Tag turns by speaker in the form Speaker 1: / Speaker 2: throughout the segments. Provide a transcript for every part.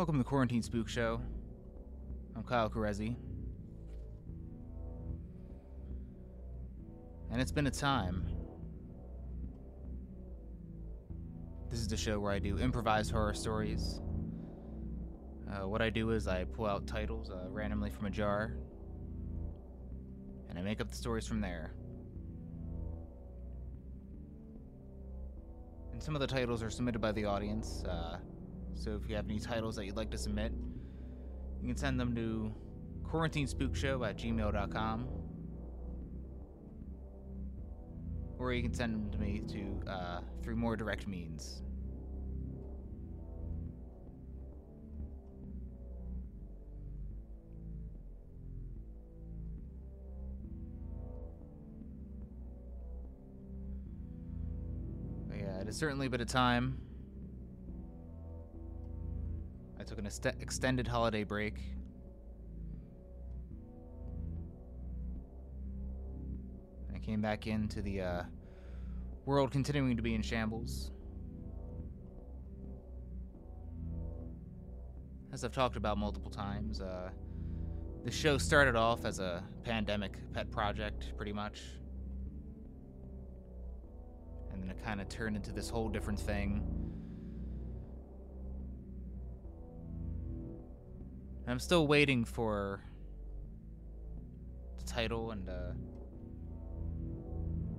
Speaker 1: Welcome to the Quarantine Spook Show. I'm Kyle Carezzi. And it's been a time. This is the show where I do improvised horror stories. Uh, what I do is I pull out titles uh, randomly from a jar, and I make up the stories from there. And some of the titles are submitted by the audience. Uh, so if you have any titles that you'd like to submit, you can send them to quarantinespookshow at gmail.com. Or you can send them to me to uh, through more direct means. But yeah, it has certainly been a time. Took an est- extended holiday break. I came back into the uh, world continuing to be in shambles. As I've talked about multiple times, uh, the show started off as a pandemic pet project, pretty much. And then it kind of turned into this whole different thing. I'm still waiting for the title and uh,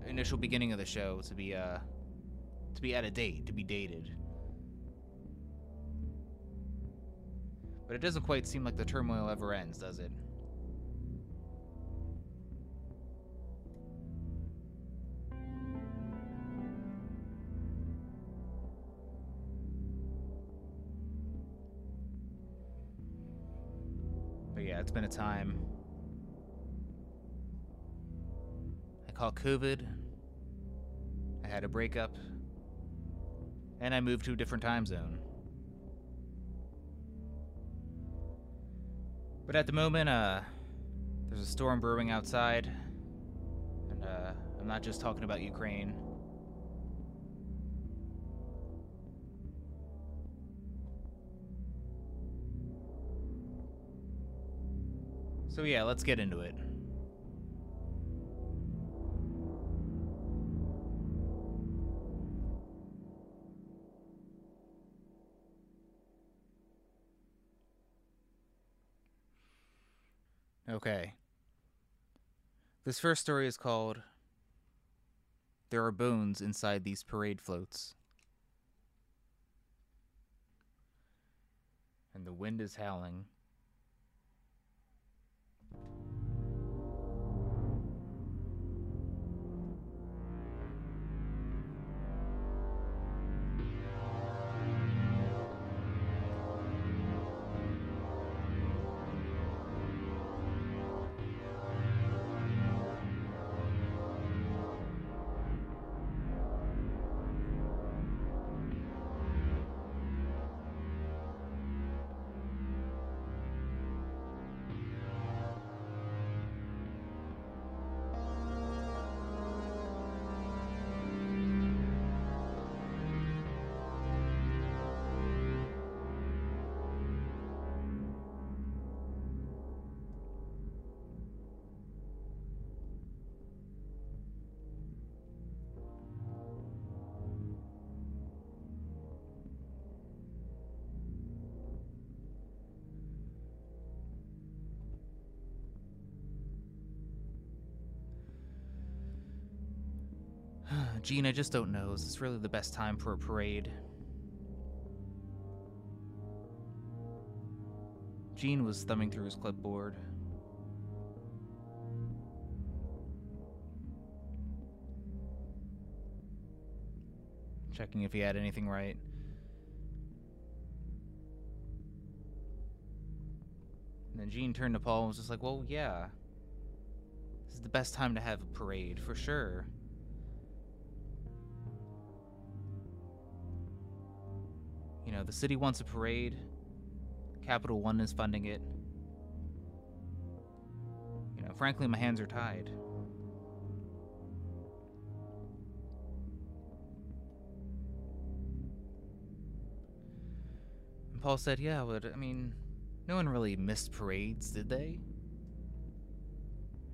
Speaker 1: initial beginning of the show to be uh to be at a date, to be dated. But it doesn't quite seem like the turmoil ever ends, does it? It's been a time. I caught COVID. I had a breakup. And I moved to a different time zone. But at the moment, uh, there's a storm brewing outside. And, uh, I'm not just talking about Ukraine. So yeah, let's get into it. Okay. This first story is called There Are Bones Inside These Parade Floats. And the wind is howling. Gene, I just don't know. Is this really the best time for a parade? Gene was thumbing through his clipboard. Checking if he had anything right. And then Gene turned to Paul and was just like, Well, yeah. This is the best time to have a parade, for sure. You know, the city wants a parade. Capital One is funding it. You know, frankly, my hands are tied. And Paul said, Yeah, but I mean, no one really missed parades, did they?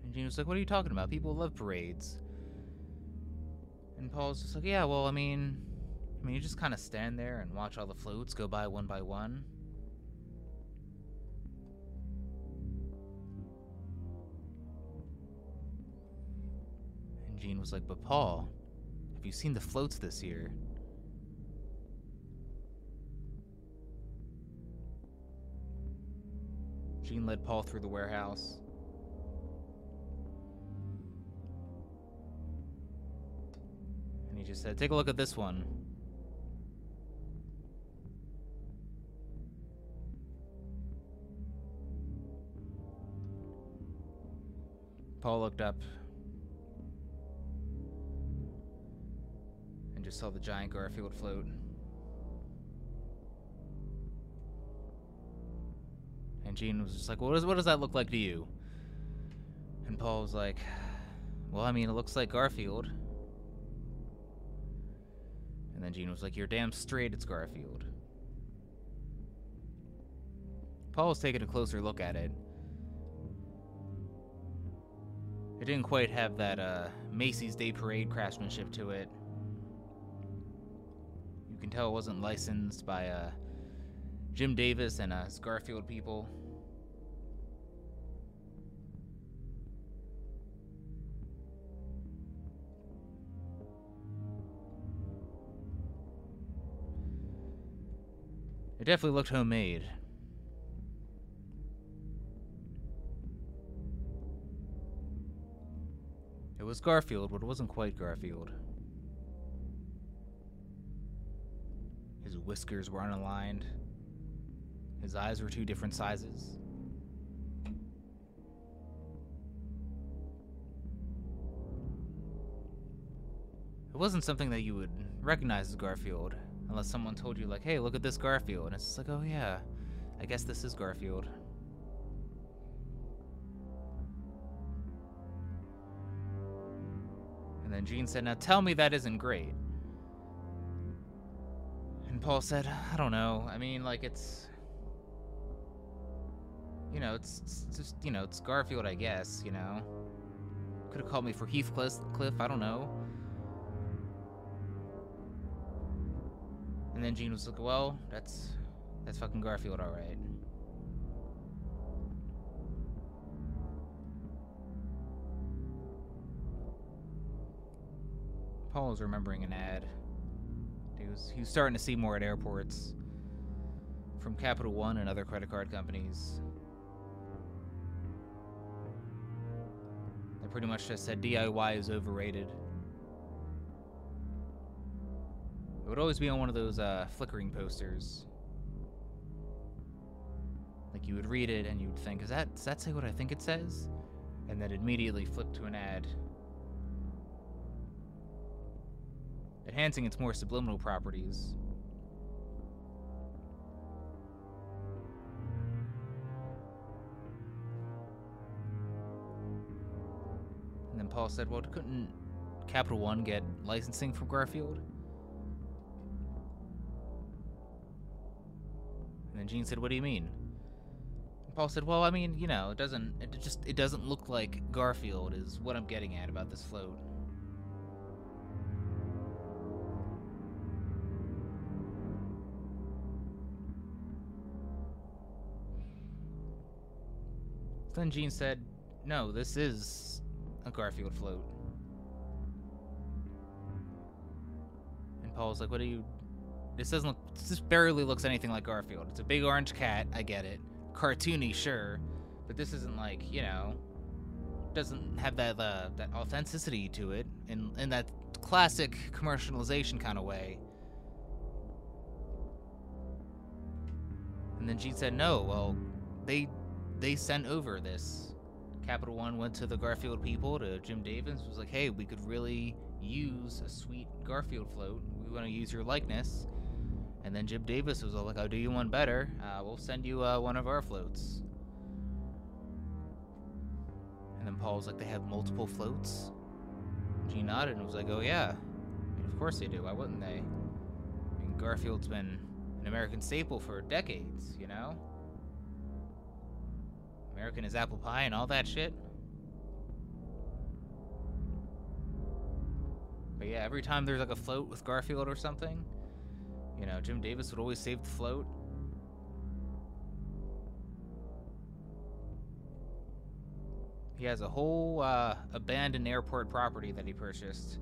Speaker 1: And Gene was like, What are you talking about? People love parades. And Paul's just like, Yeah, well, I mean, mean, you just kind of stand there and watch all the floats go by one by one. And Gene was like, But Paul, have you seen the floats this year? Gene led Paul through the warehouse. And he just said, Take a look at this one. Paul looked up and just saw the giant Garfield float. And Gene was just like, what, is, what does that look like to you? And Paul was like, Well, I mean, it looks like Garfield. And then Gene was like, You're damn straight, it's Garfield. Paul was taking a closer look at it. It didn't quite have that uh, Macy's Day Parade craftsmanship to it. You can tell it wasn't licensed by uh, Jim Davis and uh, Garfield people. It definitely looked homemade. Was Garfield, but it wasn't quite Garfield. His whiskers were unaligned. His eyes were two different sizes. It wasn't something that you would recognize as Garfield unless someone told you, like, hey, look at this Garfield. And it's like, oh, yeah, I guess this is Garfield. Then Gene said, now tell me that isn't great. And Paul said, I don't know. I mean, like, it's. You know, it's, it's just, you know, it's Garfield, I guess, you know. Could have called me for Heathcliff, Cliff, I don't know. And then Gene was like, well, that's. That's fucking Garfield, alright. Paul was remembering an ad. He was he was starting to see more at airports from Capital One and other credit card companies. They pretty much just said DIY is overrated. It would always be on one of those uh, flickering posters. Like you would read it and you would think, "Is that does that say what I think it says?" And then immediately flip to an ad enhancing its more subliminal properties. And then Paul said, Well, couldn't Capital One get licensing from Garfield? And then Gene said, What do you mean? Paul said, Well, I mean, you know, it doesn't it just it doesn't look like Garfield is what I'm getting at about this float. Then Gene said, No, this is a Garfield float. And Paul's like, What are you. This doesn't look. This barely looks anything like Garfield. It's a big orange cat, I get it. Cartoony, sure. But this isn't like, you know. Doesn't have that uh, that authenticity to it in, in that classic commercialization kind of way. And then Gene said, No, well, they they sent over this. Capital One went to the Garfield people, to Jim Davis, was like, hey, we could really use a sweet Garfield float. We want to use your likeness. And then Jim Davis was all like, I'll do you one better. Uh, we'll send you uh, one of our floats. And then Paul was like, they have multiple floats? Gene nodded and was like, oh yeah. Of course they do. Why wouldn't they? I mean, Garfield's been an American staple for decades, you know? American is apple pie and all that shit. But yeah, every time there's like a float with Garfield or something, you know, Jim Davis would always save the float. He has a whole uh, abandoned airport property that he purchased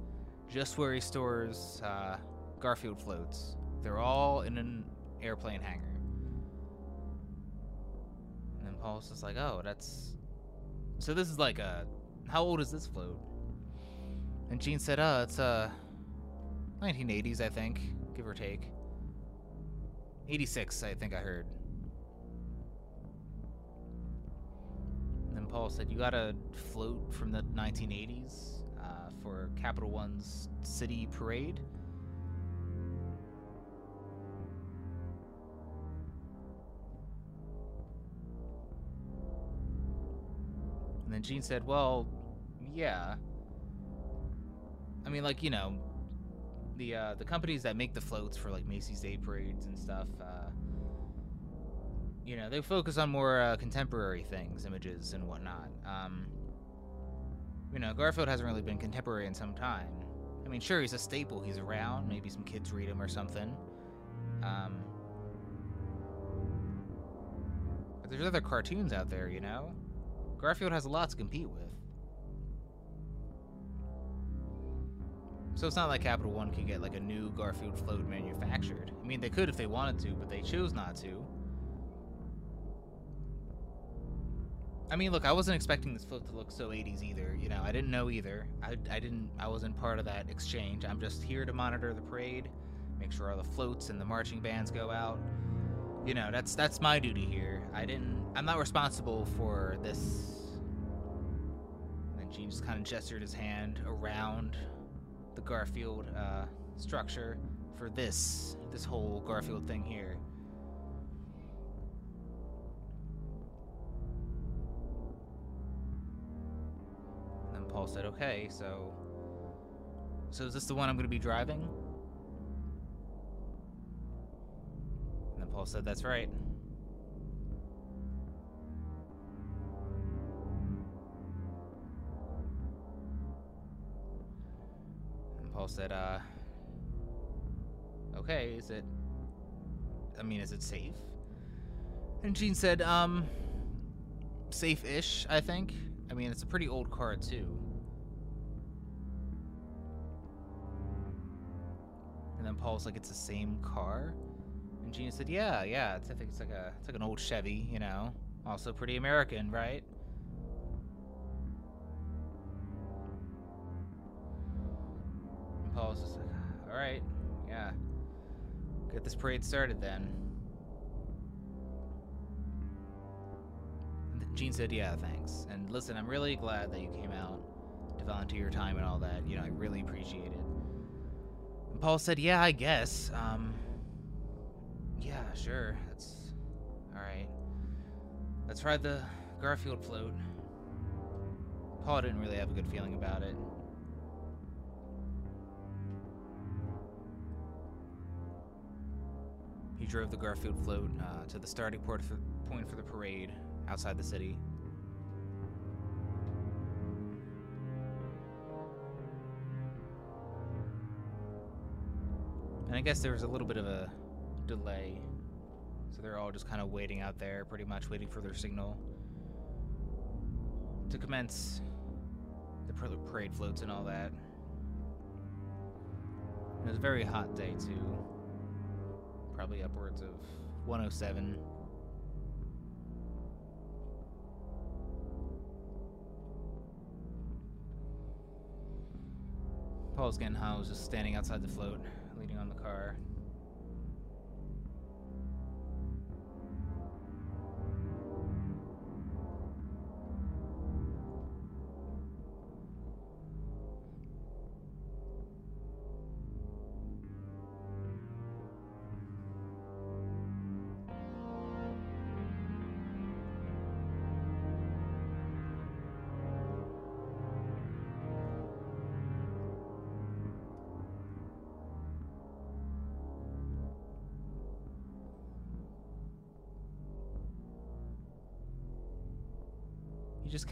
Speaker 1: just where he stores uh, Garfield floats. They're all in an airplane hangar. Then Paul's just like, oh, that's. So this is like a. How old is this float? And Gene said, oh, it's uh, 1980s, I think, give or take. 86, I think I heard. And then Paul said, You got a float from the 1980s uh, for Capital One's city parade? Then Gene said, Well, yeah. I mean, like, you know, the uh, the companies that make the floats for like Macy's Day parades and stuff, uh, you know, they focus on more uh, contemporary things, images and whatnot. Um, you know, Garfield hasn't really been contemporary in some time. I mean, sure, he's a staple. He's around. Maybe some kids read him or something. Um, but there's other cartoons out there, you know. Garfield has a lot to compete with. So it's not like Capital One can get like a new Garfield float manufactured. I mean, they could if they wanted to, but they chose not to. I mean, look, I wasn't expecting this float to look so 80s either. You know, I didn't know either. I, I didn't, I wasn't part of that exchange. I'm just here to monitor the parade, make sure all the floats and the marching bands go out. You know, that's that's my duty here. I didn't, I'm not responsible for this. And then Gene just kind of gestured his hand around the Garfield uh, structure for this this whole Garfield thing here. And then Paul said, "Okay, so so is this the one I'm going to be driving?" Paul said, "That's right." Paul said, uh, okay, is it, I mean, is it safe? And Gene said, um, safe-ish, I think. I mean, it's a pretty old car, too. And then Paul's like, it's the same car? And Gene said, yeah, yeah, it's, I think it's like a, it's like an old Chevy, you know? Also pretty American, right? Paul's just like, all right, yeah. Get this parade started then. And Gene said, yeah, thanks. And listen, I'm really glad that you came out to volunteer your time and all that. You know, I really appreciate it. And Paul said, yeah, I guess. Um, yeah, sure. That's all right. Let's ride the Garfield float. Paul didn't really have a good feeling about it. He drove the Garfield float uh, to the starting port for, point for the parade outside the city. And I guess there was a little bit of a delay. So they're all just kind of waiting out there, pretty much waiting for their signal to commence the parade floats and all that. It was a very hot day, too probably upwards of 107. Paul's getting high, was just standing outside the float, leaning on the car.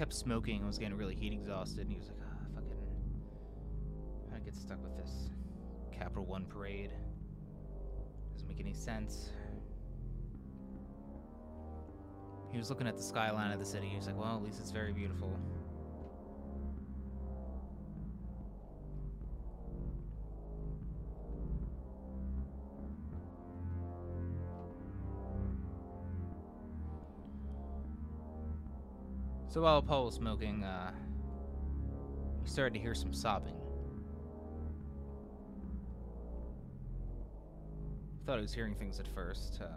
Speaker 1: Kept smoking and was getting really heat exhausted. And he was like, ah, fucking. I get stuck with this Capital One parade. Doesn't make any sense. He was looking at the skyline of the city. He was like, well, at least it's very beautiful. So while Paul was smoking, uh, he started to hear some sobbing. Thought he was hearing things at first. Uh,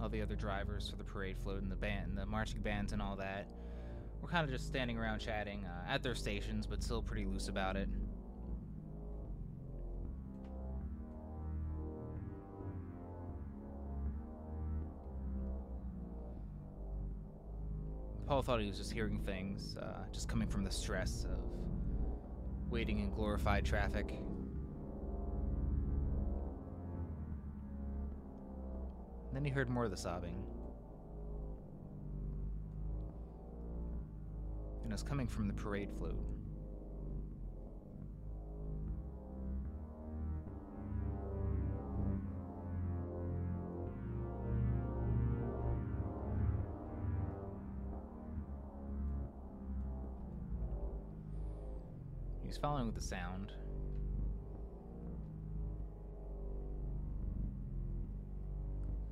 Speaker 1: all the other drivers for the parade float and the band, the marching bands, and all that were kind of just standing around chatting uh, at their stations, but still pretty loose about it. Paul thought he was just hearing things, uh, just coming from the stress of waiting in glorified traffic. Then he heard more of the sobbing. And it was coming from the parade float. He's following with the sound.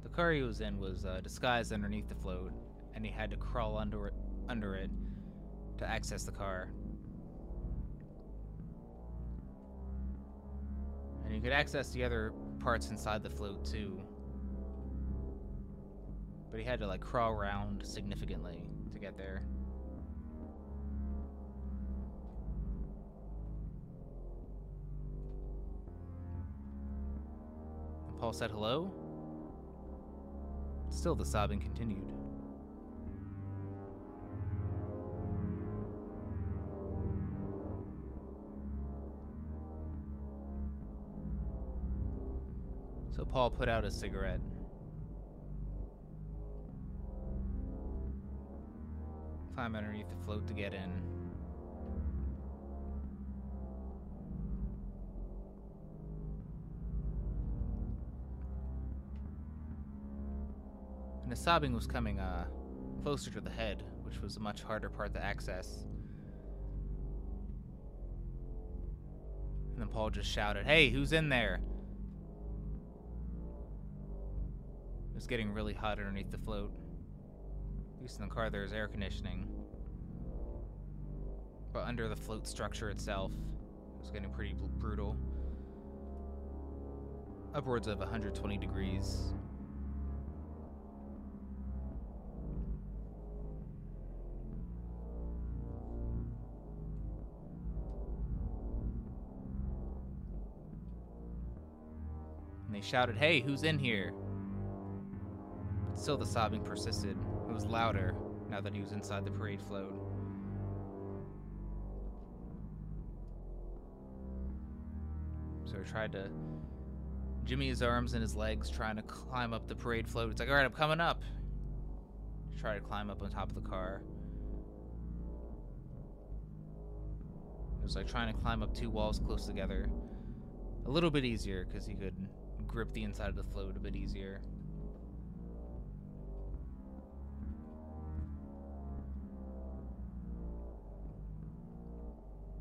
Speaker 1: The car he was in was uh, disguised underneath the float, and he had to crawl under it, under it to access the car. And you could access the other parts inside the float too. But he had to like crawl around significantly to get there. Paul said hello. Still, the sobbing continued. So Paul put out a cigarette. Climb underneath the float to get in. The sobbing was coming uh, closer to the head, which was a much harder part to access. And then Paul just shouted, Hey, who's in there? It was getting really hot underneath the float. At least in the car, there's air conditioning. But under the float structure itself, it was getting pretty brutal. Upwards of 120 degrees. Shouted, Hey, who's in here? But still, the sobbing persisted. It was louder now that he was inside the parade float. So he tried to jimmy his arms and his legs, trying to climb up the parade float. It's like, Alright, I'm coming up. Try to climb up on top of the car. It was like trying to climb up two walls close together. A little bit easier because he could grip the inside of the float a bit easier.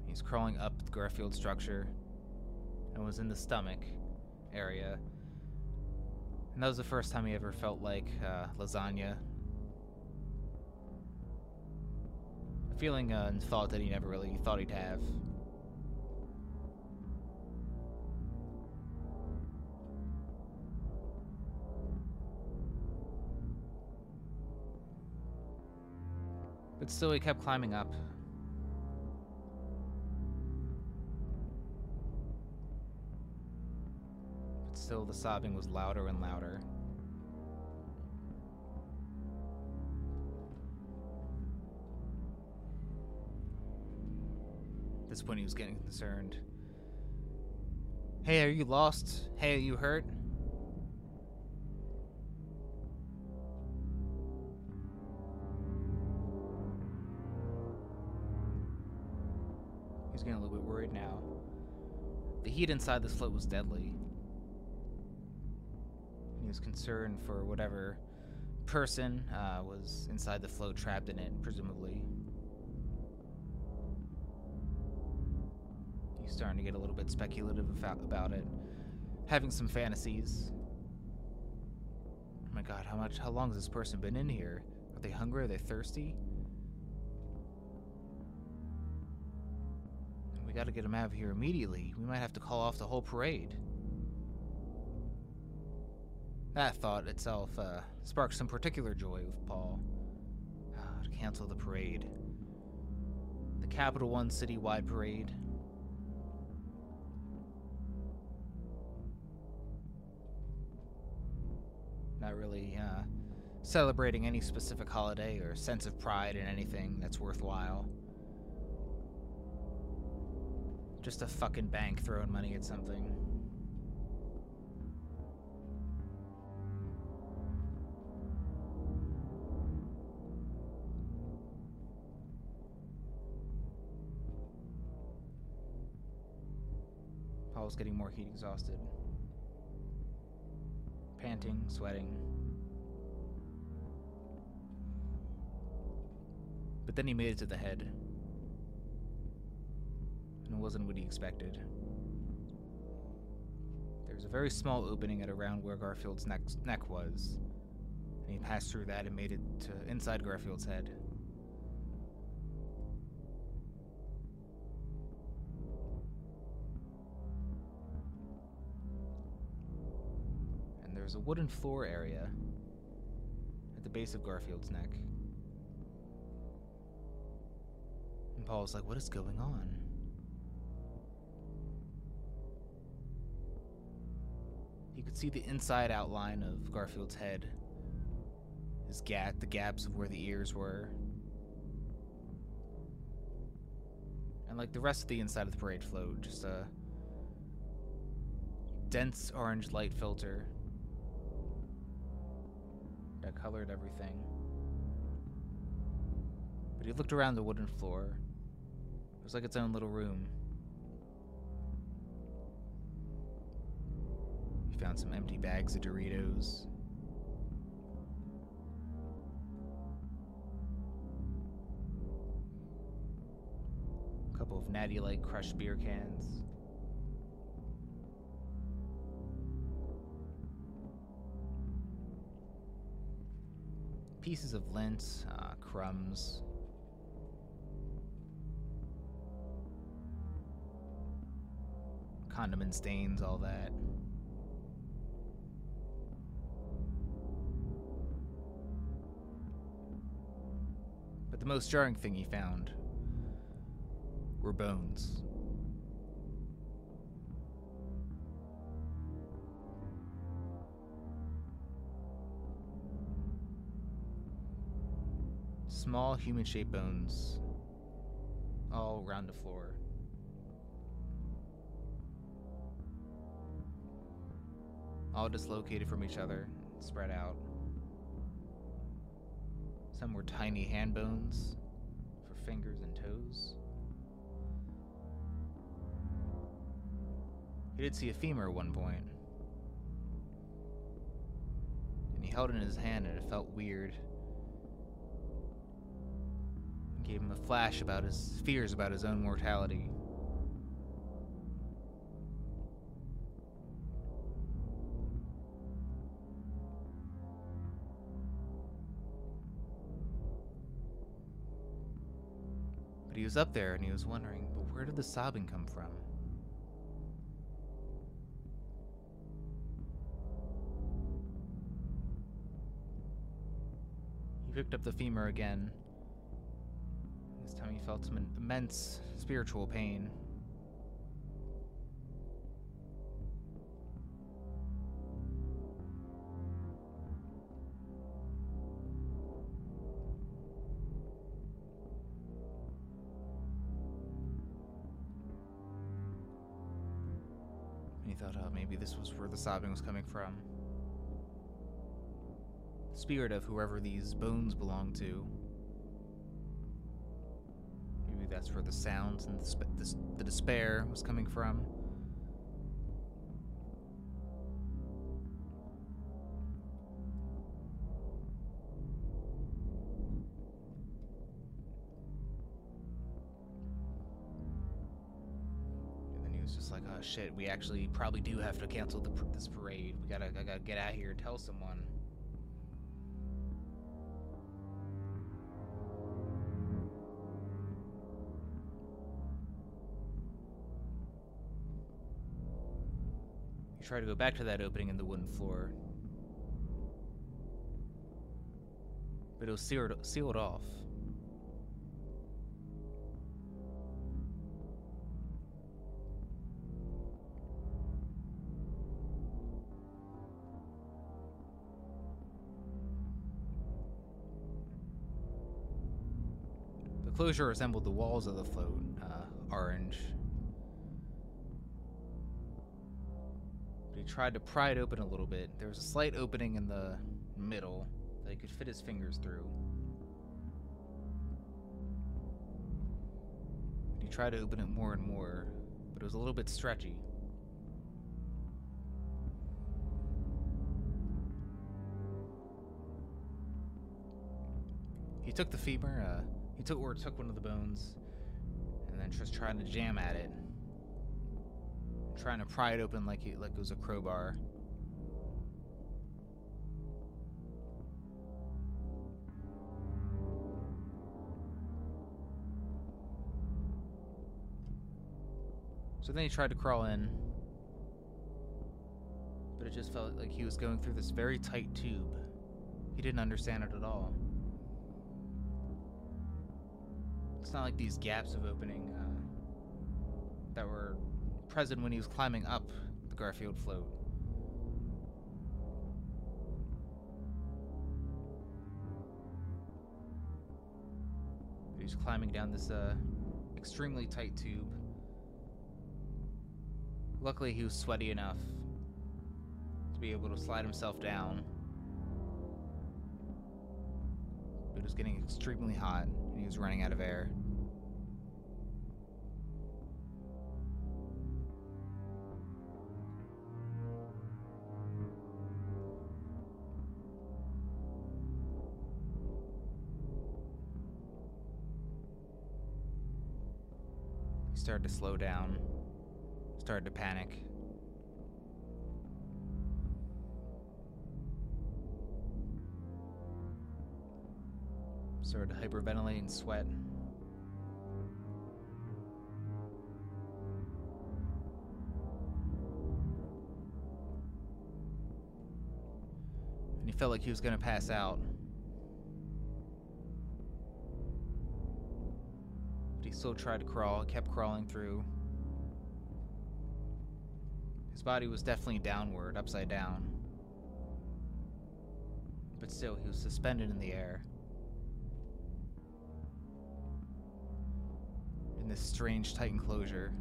Speaker 1: He's crawling up the Garfield structure and was in the stomach area. And that was the first time he ever felt like uh, lasagna. A feeling uh, and thought that he never really thought he'd have. But still, he kept climbing up. But still, the sobbing was louder and louder. At this point, he was getting concerned. Hey, are you lost? Hey, are you hurt? Heat inside this float was deadly. He was concerned for whatever person uh, was inside the float, trapped in it, presumably. He's starting to get a little bit speculative about it, having some fantasies. Oh my god, how much? How long has this person been in here? Are they hungry? Are they thirsty? We gotta get them out of here immediately. We might have to call off the whole parade. That thought itself uh, sparked some particular joy with Paul. Ah, to cancel the parade. The Capital One citywide parade. Not really uh, celebrating any specific holiday or sense of pride in anything that's worthwhile. Just a fucking bank throwing money at something. Paul's getting more heat exhausted. Panting, sweating. But then he made it to the head and wasn't what he expected. There was a very small opening at around where Garfield's neck, neck was, and he passed through that and made it to inside Garfield's head. And there was a wooden floor area at the base of Garfield's neck. And Paul was like, What is going on? You could see the inside outline of Garfield's head, his gat, the gaps of where the ears were. And like the rest of the inside of the parade float, just a dense orange light filter that colored everything. But he looked around the wooden floor. It was like its own little room. Found some empty bags of Doritos. A couple of Natty Light crushed beer cans. Pieces of lint, uh, crumbs, condiment stains, all that. The most jarring thing he found were bones. Small human shaped bones all around the floor. All dislocated from each other, spread out. Some were tiny hand bones for fingers and toes. He did see a femur at one point. And he held it in his hand and it felt weird. It gave him a flash about his fears about his own mortality. He was up there and he was wondering, but where did the sobbing come from? He picked up the femur again. This time he felt some immense spiritual pain. Thought, oh, maybe this was where the sobbing was coming from. The spirit of whoever these bones belong to. Maybe that's where the sounds and the, the despair was coming from. Shit, we actually probably do have to cancel the, this parade. We gotta, I gotta get out here and tell someone." He tried to go back to that opening in the wooden floor, but it was sealed, sealed off. The closure resembled the walls of the float, uh, orange. But he tried to pry it open a little bit. There was a slight opening in the middle that he could fit his fingers through. He tried to open it more and more, but it was a little bit stretchy. He took the femur, uh, he took or took one of the bones, and then just trying to jam at it, trying to pry it open like he, like it was a crowbar. So then he tried to crawl in, but it just felt like he was going through this very tight tube. He didn't understand it at all. It's not like these gaps of opening uh, that were present when he was climbing up the Garfield float. He was climbing down this uh, extremely tight tube. Luckily, he was sweaty enough to be able to slide himself down. But it was getting extremely hot, he was running out of air. He started to slow down, started to panic. Started and sweat. And he felt like he was going to pass out. But he still tried to crawl, kept crawling through. His body was definitely downward, upside down. But still, he was suspended in the air. This strange tight enclosure.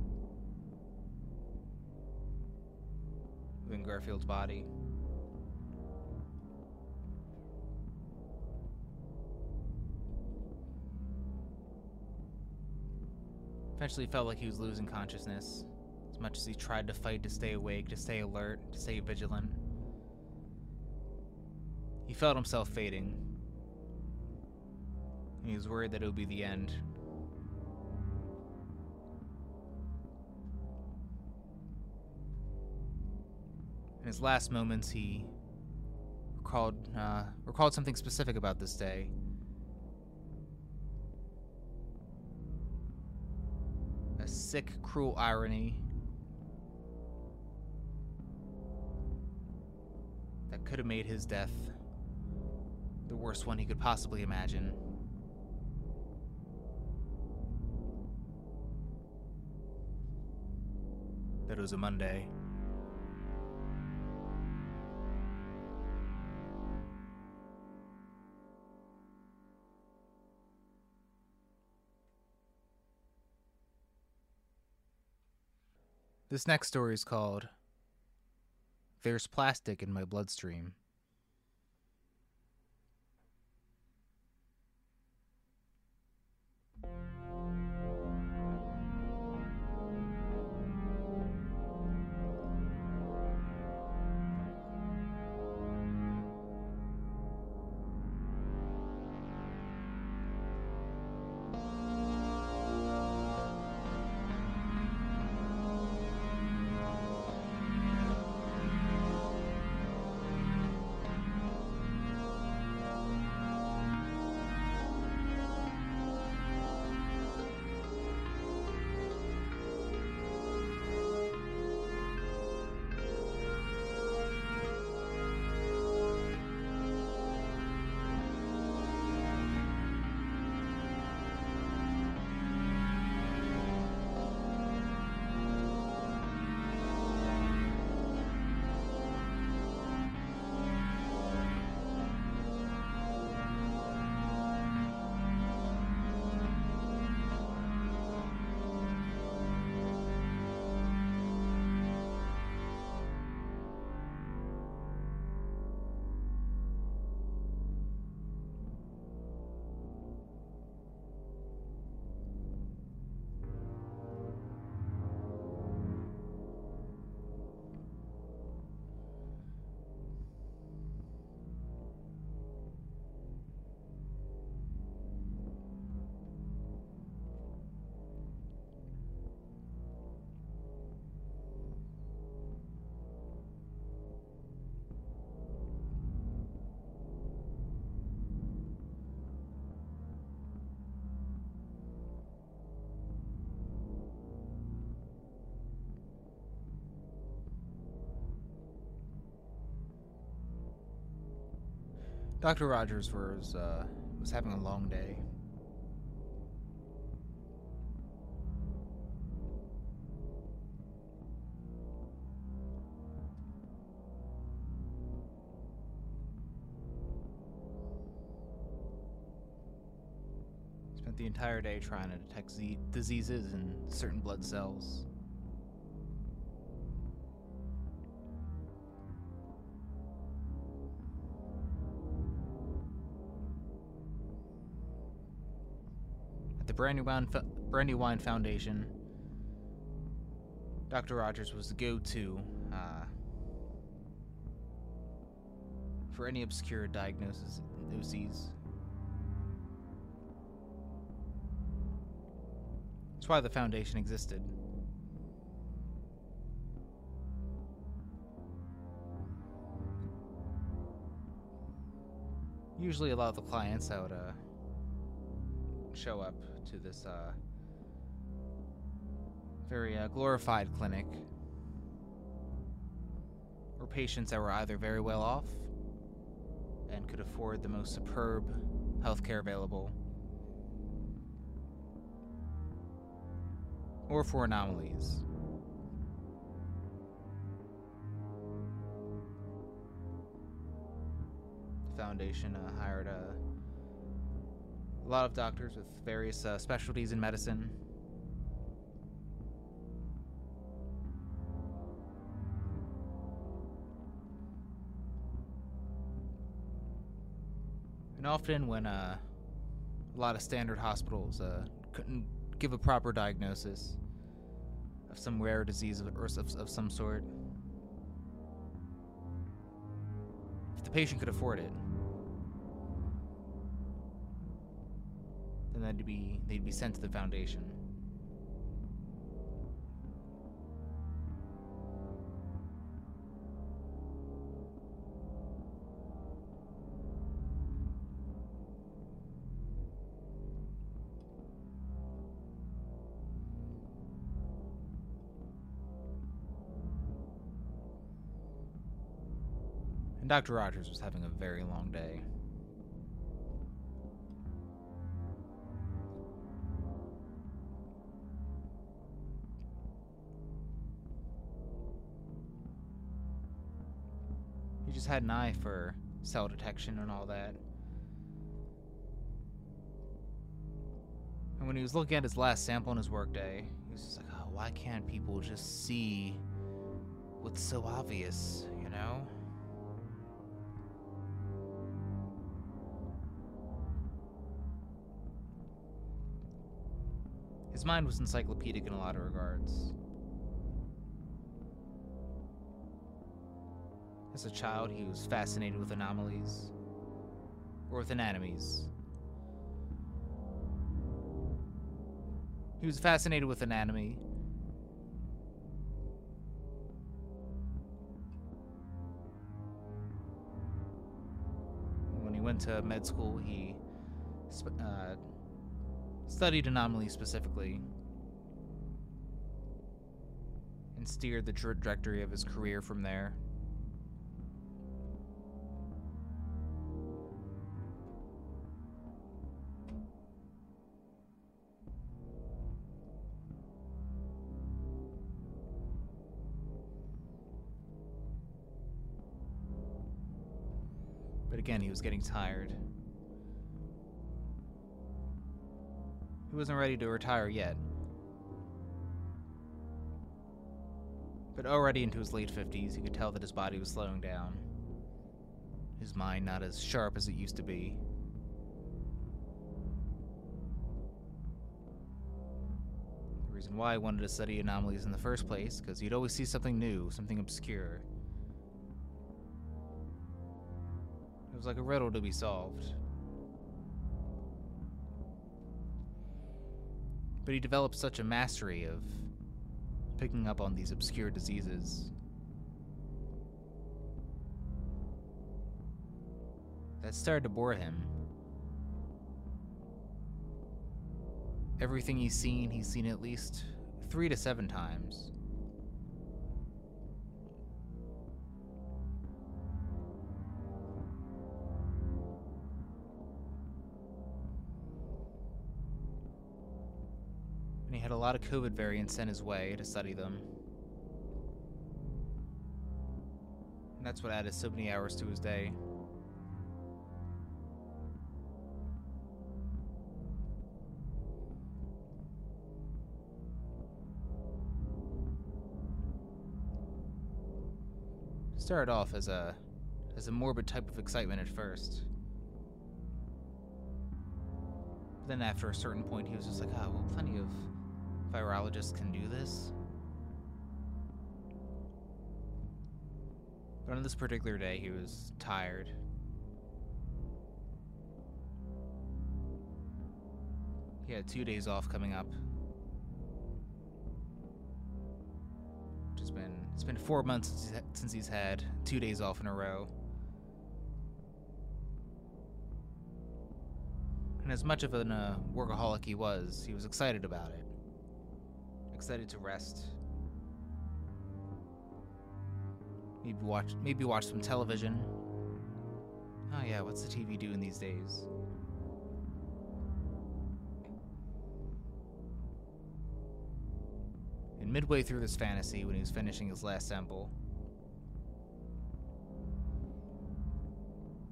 Speaker 1: Within Garfield's body. Eventually felt like he was losing consciousness, as much as he tried to fight to stay awake, to stay alert, to stay vigilant. He felt himself fading. He was worried that it would be the end. His last moments, he recalled uh, recalled something specific about this day. A sick, cruel irony that could have made his death the worst one he could possibly imagine. That it was a Monday. This next story is called There's Plastic in My Bloodstream. Dr. Rogers was, uh, was having a long day. Spent the entire day trying to detect diseases in certain blood cells. Brandywine, Fo- Brandywine Foundation, Dr. Rogers was the go to uh, for any obscure diagnoses. diagnoses. That's why the foundation existed. Usually, a lot of the clients that would uh, show up to this uh, very uh, glorified clinic were patients that were either very well off and could afford the most superb healthcare available, or for anomalies. The foundation uh, hired a, a lot of doctors with various uh, specialties in medicine. And often, when uh, a lot of standard hospitals uh, couldn't give a proper diagnosis of some rare disease of, or of, of some sort, if the patient could afford it, then they'd be they'd be sent to the foundation. And Dr. Rogers was having a very long day. Had an eye for cell detection and all that. And when he was looking at his last sample in his workday, he was like, oh, why can't people just see what's so obvious, you know? His mind was encyclopedic in a lot of regards. As a child, he was fascinated with anomalies, or with anatomies. He was fascinated with anatomy. When he went to med school, he uh, studied anomalies specifically and steered the trajectory of his career from there. Again, he was getting tired. He wasn't ready to retire yet. But already into his late 50s, he could tell that his body was slowing down. His mind not as sharp as it used to be. The reason why he wanted to study anomalies in the first place, because he'd always see something new, something obscure. Was like a riddle to be solved. But he developed such a mastery of picking up on these obscure diseases that started to bore him. Everything he's seen, he's seen at least three to seven times. A lot of COVID variants sent his way to study them. And that's what added so many hours to his day. Started off as a as a morbid type of excitement at first. But then after a certain point he was just like, oh well plenty of virologists can do this. But on this particular day he was tired. He had two days off coming up. Which has been it's been four months since he's, had two days off in a row. And as much of a uh, workaholic he was, he was excited about it. Excited to rest. Maybe watch maybe watch some television. Oh yeah, what's the TV doing these days? And midway through this fantasy, when he was finishing his last sample,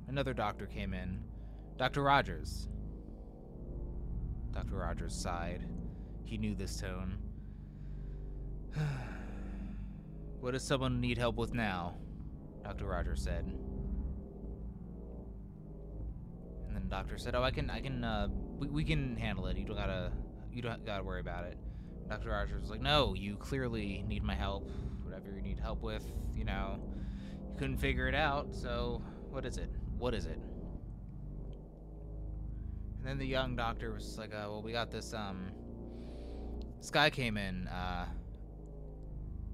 Speaker 1: another doctor came in. Dr. Rogers. Dr. Rogers sighed. He knew this tone. what does someone need help with now? Dr. Rogers said. And then the doctor said, "Oh, I can, I can, uh, we, we can handle it. You don't gotta, you don't gotta worry about it." Dr. Rogers was like, No, you clearly need my help. Whatever you need help with, you know. You couldn't figure it out, so what is it? What is it? And then the young doctor was like, uh, well, we got this, um. This guy came in, uh.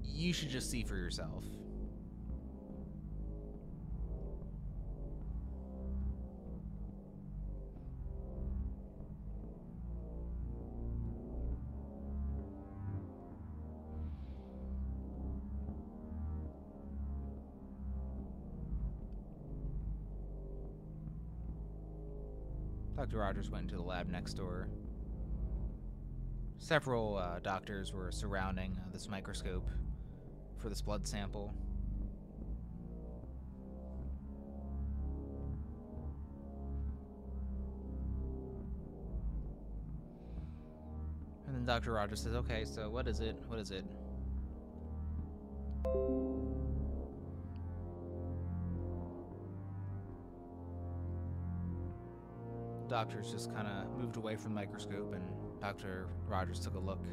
Speaker 1: You should just see for yourself. Dr. Rogers went into the lab next door. Several uh, doctors were surrounding uh, this microscope for this blood sample. And then Dr. Rogers says, okay, so what is it? What is it? doctors just kind of moved away from the microscope, and Dr. Rogers took a look.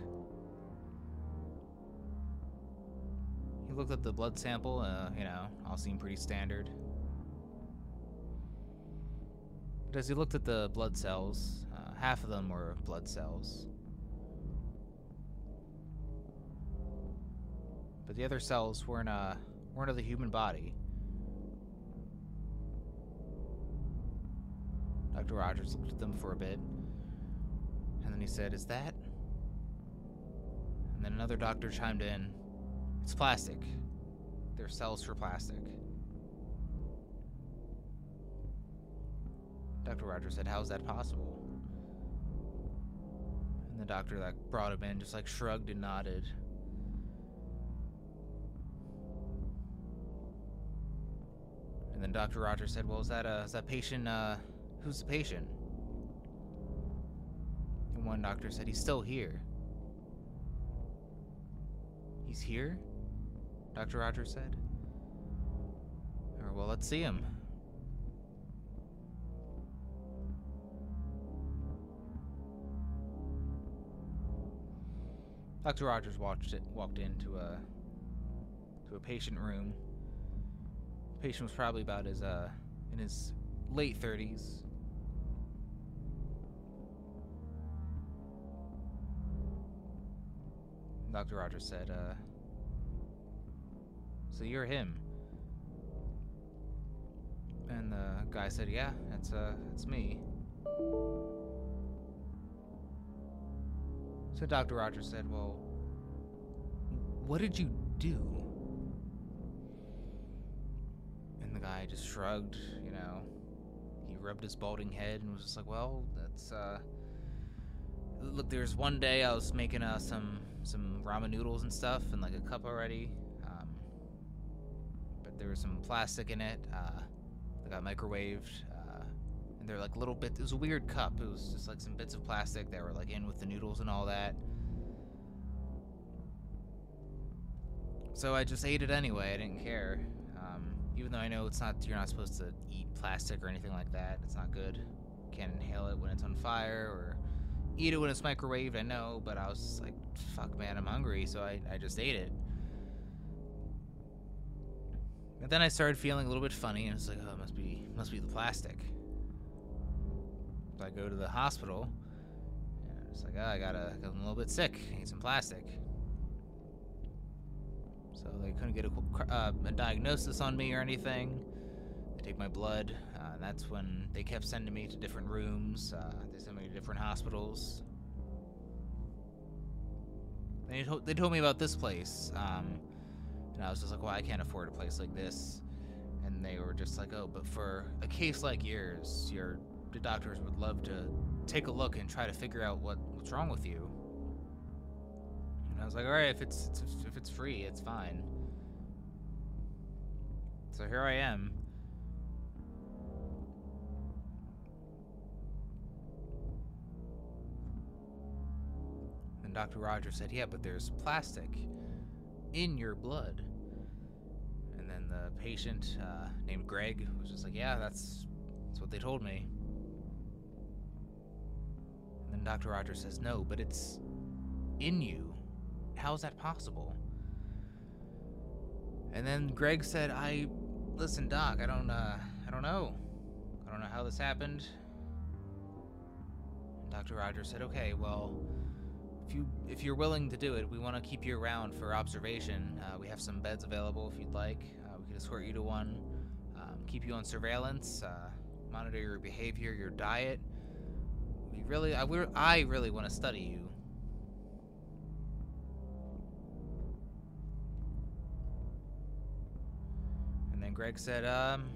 Speaker 1: He looked at the blood sample, uh, you know, all seemed pretty standard. But as he looked at the blood cells, uh, half of them were blood cells. But the other cells weren't, uh, weren't of the human body. Dr. Rogers looked at them for a bit, and then he said, Is that? And then another doctor chimed in, It's plastic. They're cells for plastic. Dr. Rogers said, How's that possible? And the doctor that brought him in just like shrugged and nodded. And then Dr. Rogers said, Well, is that, uh, is that patient, uh, Who's the patient? And one doctor said, He's still here. He's here? Dr. Rogers said. Or, well, let's see him. Dr. Rogers watched it, walked into a to a patient room. The patient was probably about his uh in his late 30s, Dr. Rogers said, uh, so you're him. And the guy said, yeah, it's, uh, it's me. So Dr. Rogers said, well, what did you do? And the guy just shrugged, you know. He rubbed his balding head and was just like, well, that's, uh, look, there's one day I was making uh, some some ramen noodles and stuff and, like a cup already, there was some plastic in it. Uh, that got microwaved, uh, and they're like little bits. It was a weird cup. It was just like some bits of plastic that were like in with the noodles and all that. So I just ate it anyway. I didn't care, um, even though I know it's not. You're not supposed to eat plastic or anything like that. It's not good. Can't inhale it when it's on fire or eat it when it's microwaved. I know, but I was like, "Fuck, man, I'm hungry," so I, I just ate it. And then I started feeling a little bit funny, and it's like, "Oh, it must be must be the plastic." So I go to the hospital, and it's like, "Oh, I gotta, I'm a little bit sick. I need some plastic." So they couldn't get a, uh, a diagnosis on me or anything. They take my blood. Uh, that's when they kept sending me to different rooms. Uh, they sent me to different hospitals. They, they told me about this place, um, and I was just like, well, I can't afford a place like this. And they were just like, oh, but for a case like yours, your the doctors would love to take a look and try to figure out what, what's wrong with you. And I was like, all right, if it's, it's if it's free, it's fine. So here I am. And Dr. Rogers said, yeah, but there's plastic in your blood. And then the patient uh, named Greg was just like, yeah, that's, that's what they told me. And then Dr. Rogers says, no, but it's in you. How is that possible? And then Greg said, "I listen, Doc. I don't, uh, I don't know. I don't know how this happened." And Dr. Rogers said, "Okay, well, if you if you're willing to do it, we want to keep you around for observation. Uh, we have some beds available if you'd like. Uh, we can escort you to one. Um, keep you on surveillance. Uh, monitor your behavior, your diet. We really, I, we're, I really want to study you." And then Greg said, um,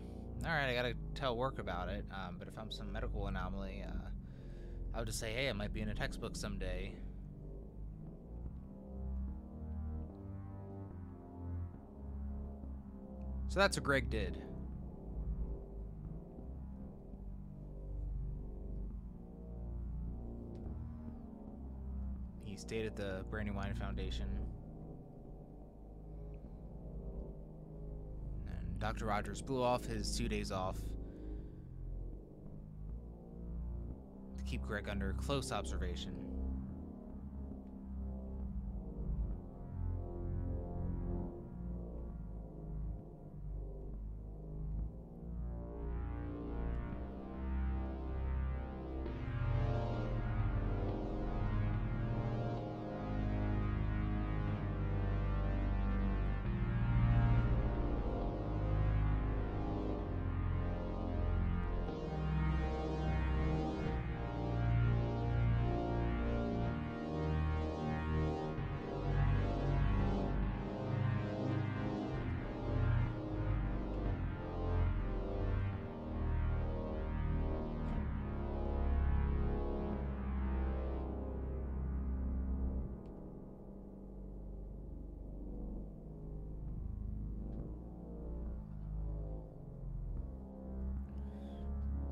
Speaker 1: all right, I gotta tell work about it. Um, but if I'm some medical anomaly, uh, I would just say, hey, it might be in a textbook someday. So that's what Greg did. He stayed at the Brandywine Foundation. And Dr. Rogers blew off his two days off to keep Greg under close observation.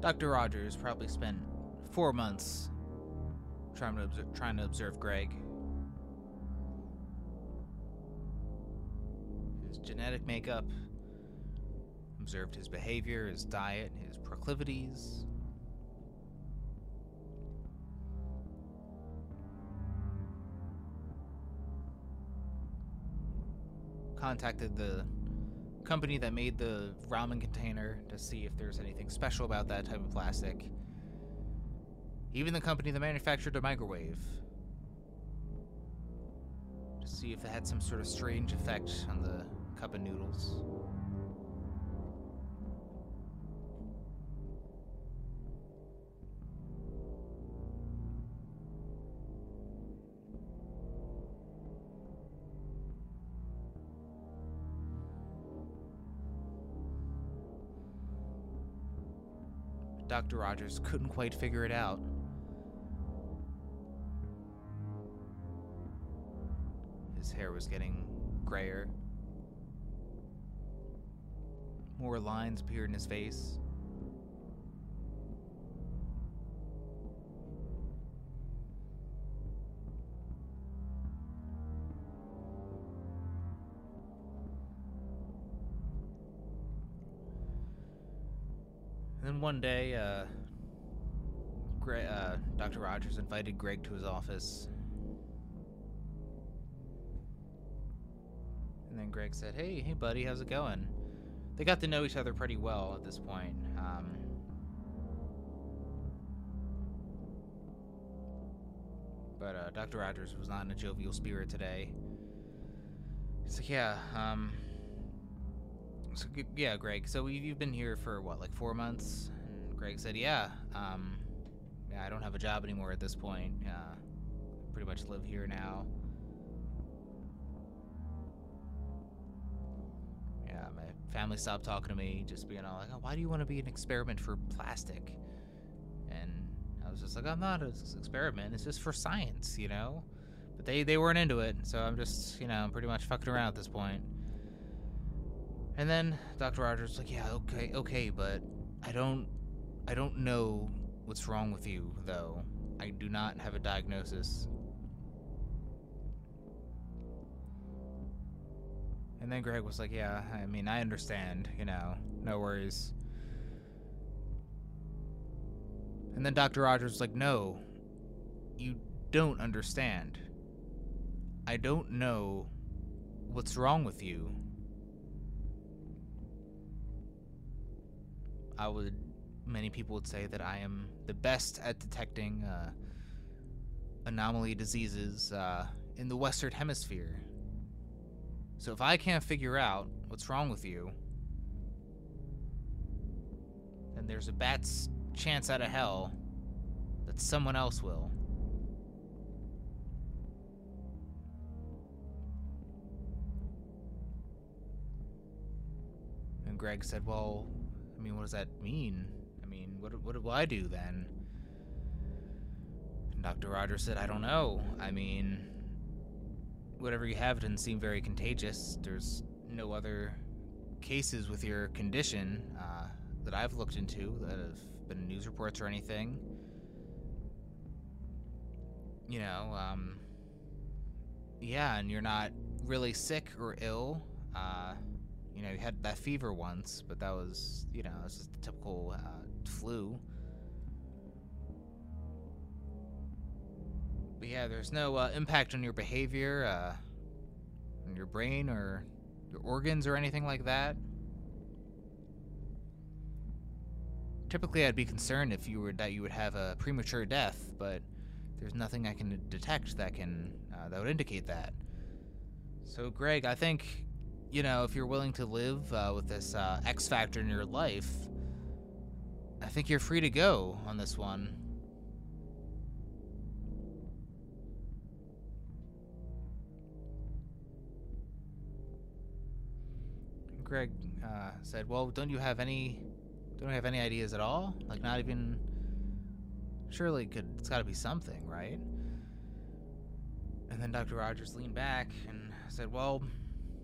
Speaker 1: Dr. Rogers probably spent four months trying to observe, trying to observe Greg. His genetic makeup, observed his behavior, his diet, his proclivities. Contacted the company that made the ramen container to see if there's anything special about that type of plastic. Even the company that manufactured the microwave. To see if it had some sort of strange effect on the cup of noodles. Dr. Rogers couldn't quite figure it out. His hair was getting grayer. More lines appeared in his face. Then one day, uh, Gre- uh, Dr. Rogers invited Greg to his office. And then Greg said, "Hey, hey, buddy, how's it going?" They got to know each other pretty well at this point. Um, but uh, Dr. Rogers was not in a jovial spirit today. He's like, "Yeah, um, so yeah, Greg. So you- you've been here for what, like four months?" And Greg said, "Yeah, um, yeah, I don't have a job anymore at this point. Uh, pretty much live here now." Yeah, my family stopped talking to me, just being all like, oh, "Why do you want to be an experiment for plastic?" And I was just like, "I'm not an experiment. It's just for science, you know." But they they weren't into it, so I'm just you know I'm pretty much fucking around at this point. And then Dr. Rogers like, "Yeah, okay, okay, but I don't I don't know what's wrong with you, though. I do not have a diagnosis." And then Greg was like, Yeah, I mean, I understand, you know, no worries. And then Dr. Rogers was like, No, you don't understand. I don't know what's wrong with you. I would, many people would say that I am the best at detecting uh, anomaly diseases uh, in the Western Hemisphere. So if I can't figure out what's wrong with you, then there's a bat's chance out of hell that someone else will. And Greg said, Well, I mean, what does that mean? I mean, what, what will I do then? And Dr. Rogers said, I don't know. I mean, whatever you have doesn't seem very contagious. There's no other cases with your condition uh, that I've looked into that have been news reports or anything. You know, um, yeah, and you're not really sick or ill. Uh, you know, you had that fever once, but that was, you know, it's just a typical uh, flu. But yeah, there's no uh, impact on your behavior, uh, on your brain or your organs or anything like that. Typically, I'd be concerned if you were that you would have a premature death, but there's nothing I can detect that can uh, that would indicate that. So, Greg, I think you know if you're willing to live uh, with this uh, X factor in your life, I think you're free to go on this one. Greg uh, said, "Well, don't you have any? Don't you have any ideas at all? Like, not even? Surely, could it's got to be something, right?" And then Dr. Rogers leaned back and said, "Well,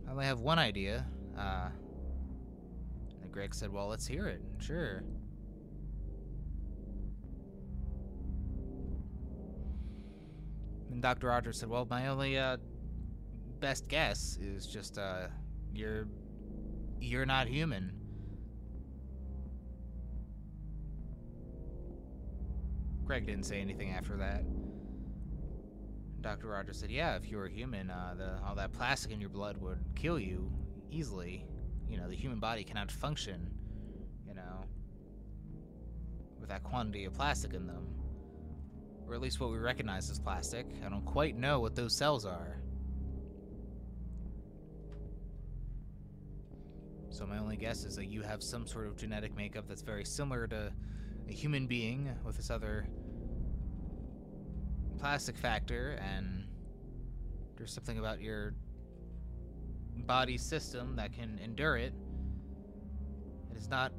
Speaker 1: I only have one idea." Uh, and Greg said, "Well, let's hear it. Sure." And Dr. Rogers said, "Well, my only uh, best guess is just uh, you're you're not human." Greg didn't say anything after that. Dr. Rogers said, "Yeah, if you were a human, uh, the, all that plastic in your blood would kill you easily. You know, the human body cannot function, you know, with that quantity of plastic in them, or at least what we recognize as plastic. I don't quite know what those cells are. So my only guess is that you have some sort of genetic makeup that's very similar to a human being with this other plastic factor, and there's something about your body system that can endure it. It is not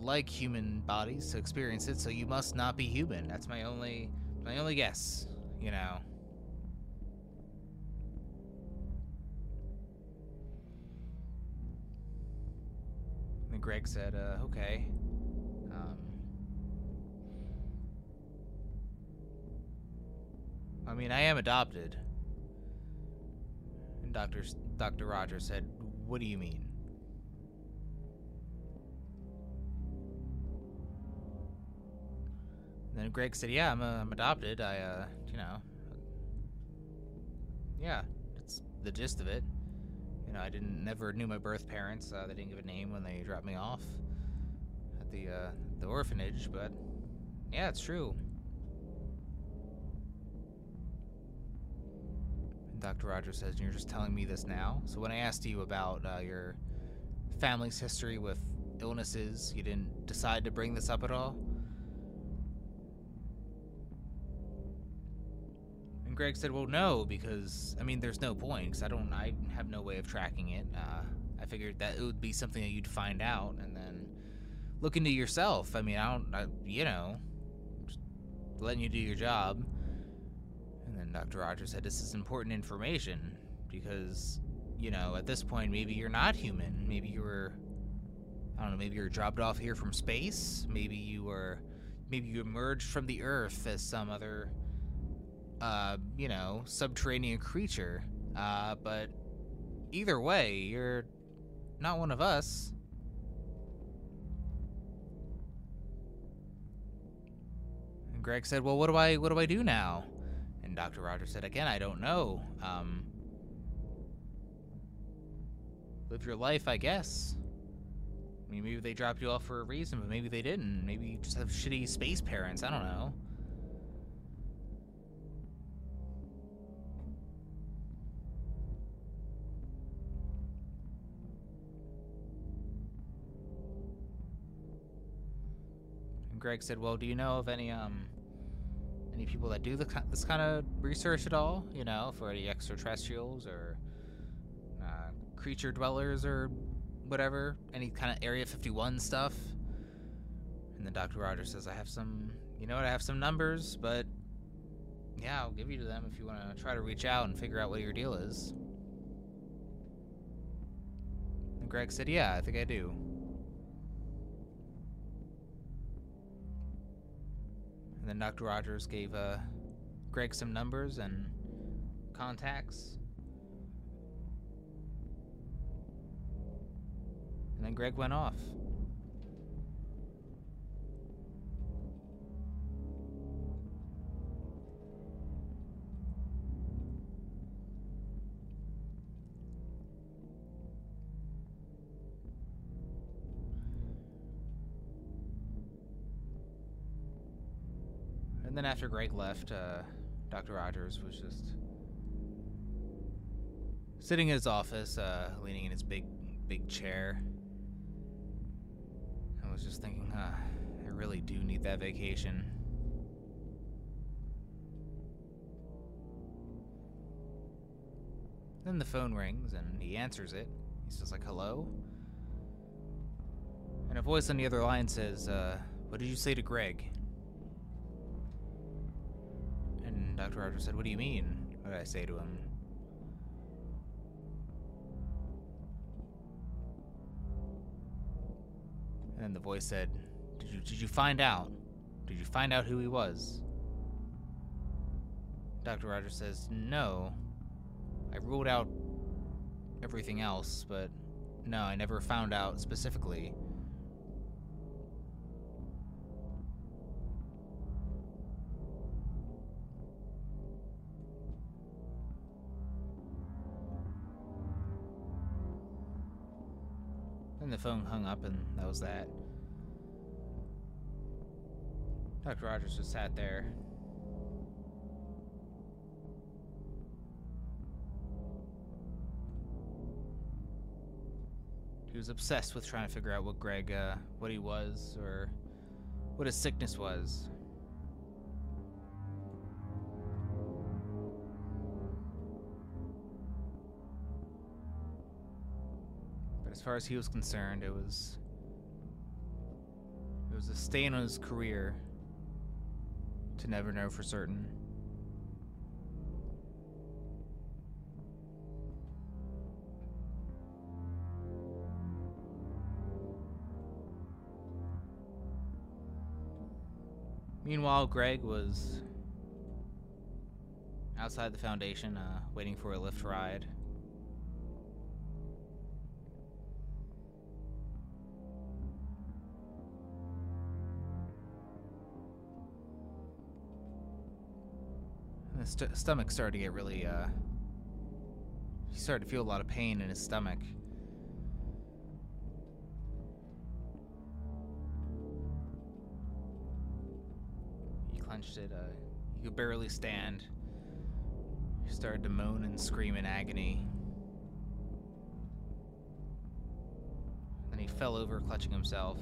Speaker 1: like human bodies to experience it, so you must not be human. That's my only my only guess, you know. And Greg said, uh, okay. I mean, I am adopted. And Dr. S- Dr. Rogers said, what do you mean? And then Greg said, yeah, I'm, uh, I'm adopted. I, uh, you know, yeah, it's the gist of it. You know, I didn't never knew my birth parents. Uh, they didn't give a name when they dropped me off at the uh, the orphanage, but yeah, it's true. Dr. Rogers says, "You're just telling me this now." So when I asked you about uh, your family's history with illnesses, you didn't decide to bring this up at all. And Greg said, "Well, no, because I mean, there's no point. Because I don't, I have no way of tracking it. Uh, I figured that it would be something that you'd find out, and then look into yourself. I mean, I don't, I, you know, just letting you do your job." And Dr. Rogers said, "This is important information because, you know, at this point, maybe you're not human. Maybe you were, I don't know, maybe you're dropped off here from space. Maybe you were." Maybe you emerged from the Earth as some other uh, you know, subterranean creature. Uh, but either way, you're not one of us. Greg said, "Well, what do I what do I do now?" And Dr. Rogers said, "Again, I don't know. Um, live your life, I guess." I mean, maybe they dropped you off for a reason, but maybe they didn't. Maybe you just have shitty space parents. I don't know. And Greg said, "Well, do you know of any um any people that do the, this kind of research at all? You know, for any extraterrestrials or uh, creature dwellers or whatever? Any kind of Area 51 stuff?" And then Dr. Rogers says, "I have some. You know what? I have some numbers, but yeah, I'll give you to them if you want to try to reach out and figure out what your deal is." And Greg said, "Yeah, I think I do." And then Dr. Rogers gave uh, Greg some numbers and contacts. And then Greg went off. And then after Greg left, uh, Dr. Rogers was just sitting in his office, uh, leaning in his big, big chair. I was just thinking, huh, I really do need that vacation. Then the phone rings and he answers it. He says, like, hello? And a voice on the other line says, uh, what did you say to Greg? Said, What do you mean? What did I say to him? And then the voice said, Did you did you find out? Did you find out who he was? Dr. Rogers says, No. I ruled out everything else, but no, I never found out specifically. The phone hung up, and that was that. Dr. Rogers just sat there. He was obsessed with trying to figure out what Greg, uh, what he was, or what his sickness was. far as he was concerned, it was it was a stain on his career to never know for certain. Meanwhile, Greg was outside the foundation, uh, waiting for a Lyft ride. St- stomach started to get really, uh, he started to feel a lot of pain in his stomach. He clenched it, uh, he could barely stand. He started to moan and scream in agony. Then he fell over, clutching himself.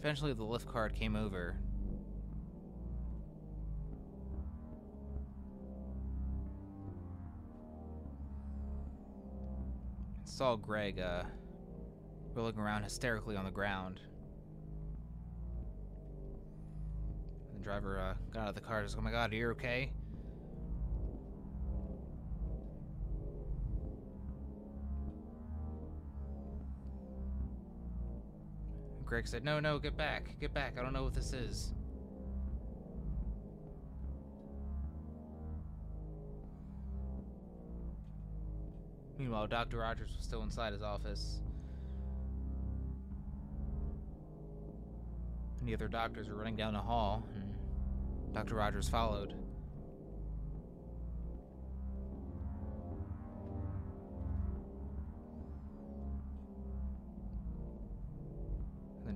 Speaker 1: Eventually, the Lyft card came over. Saw Greg uh, rolling around hysterically on the ground. The driver uh, got out of the car. And just, oh my god, are you okay? Greg said, No, no, get back. Get back. I don't know what this is. Meanwhile, Dr. Rogers was still inside his office. And the other doctors were running down the hall, and Dr. Rogers followed.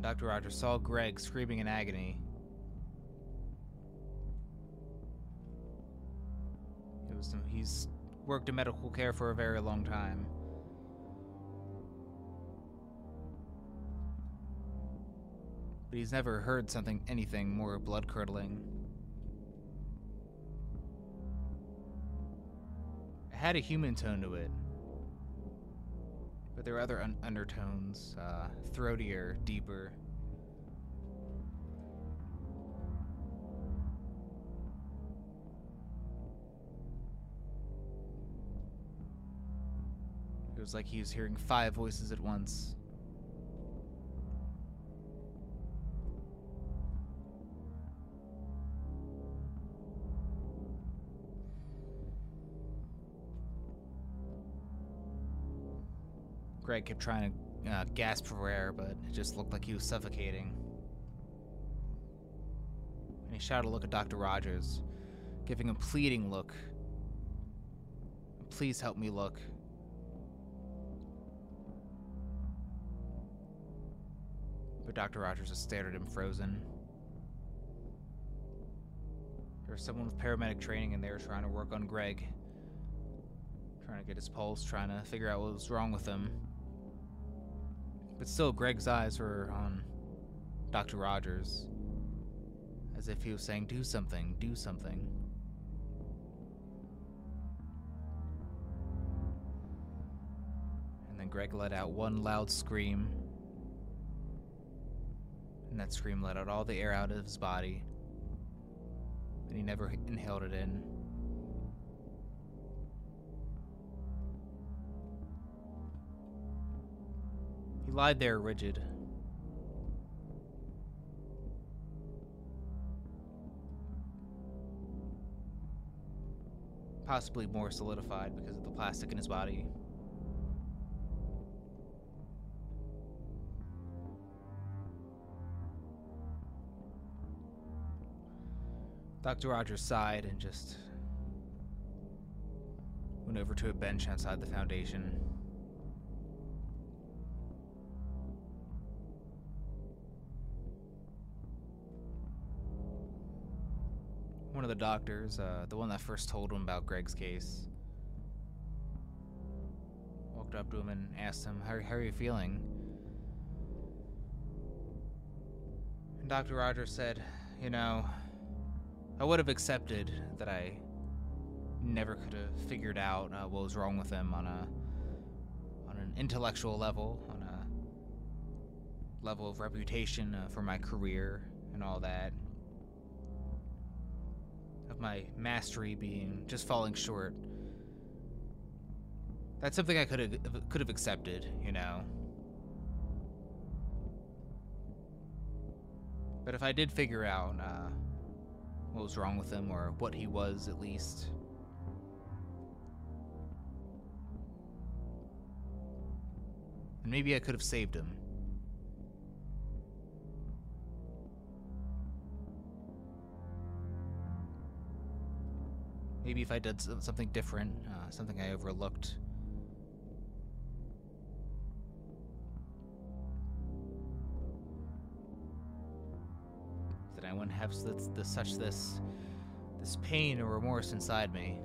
Speaker 1: Dr. Rogers saw Greg screaming in agony. It was he's worked in medical care for a very long time. But he's never heard something anything more blood-curdling. It had a human tone to it. But there are other un- undertones, uh, throatier, deeper. It was like he was hearing five voices at once. Greg kept trying to uh, gasp for air, but it just looked like he was suffocating. And he shot a look at Dr. Rogers, giving a pleading look. Please help me look. But Dr. Rogers just stared at him frozen. There was someone with paramedic training in there trying to work on Greg. Trying to get his pulse, trying to figure out what was wrong with him. But still, Greg's eyes were on Dr. Rogers, as if he was saying, Do something, do something. And then Greg let out one loud scream. And that scream let out all the air out of his body. And he never inhaled it in. Lied there rigid. Possibly more solidified because of the plastic in his body. Dr. Rogers sighed and just went over to a bench outside the foundation. One of the doctors, uh, the one that first told him about Greg's case, walked up to him and asked him, How, how are you feeling? And Dr. Rogers said, You know, I would have accepted that I never could have figured out uh, what was wrong with him on a on an intellectual level, on a level of reputation uh, for my career and all that. Of my mastery being just falling short. That's something I could have could have accepted, you know. But if I did figure out uh, what was wrong with him, or what he was at least, and maybe I could have saved him. Maybe if I did something different, uh, something I overlooked. That I wouldn't have this, this, such this this pain or remorse inside me.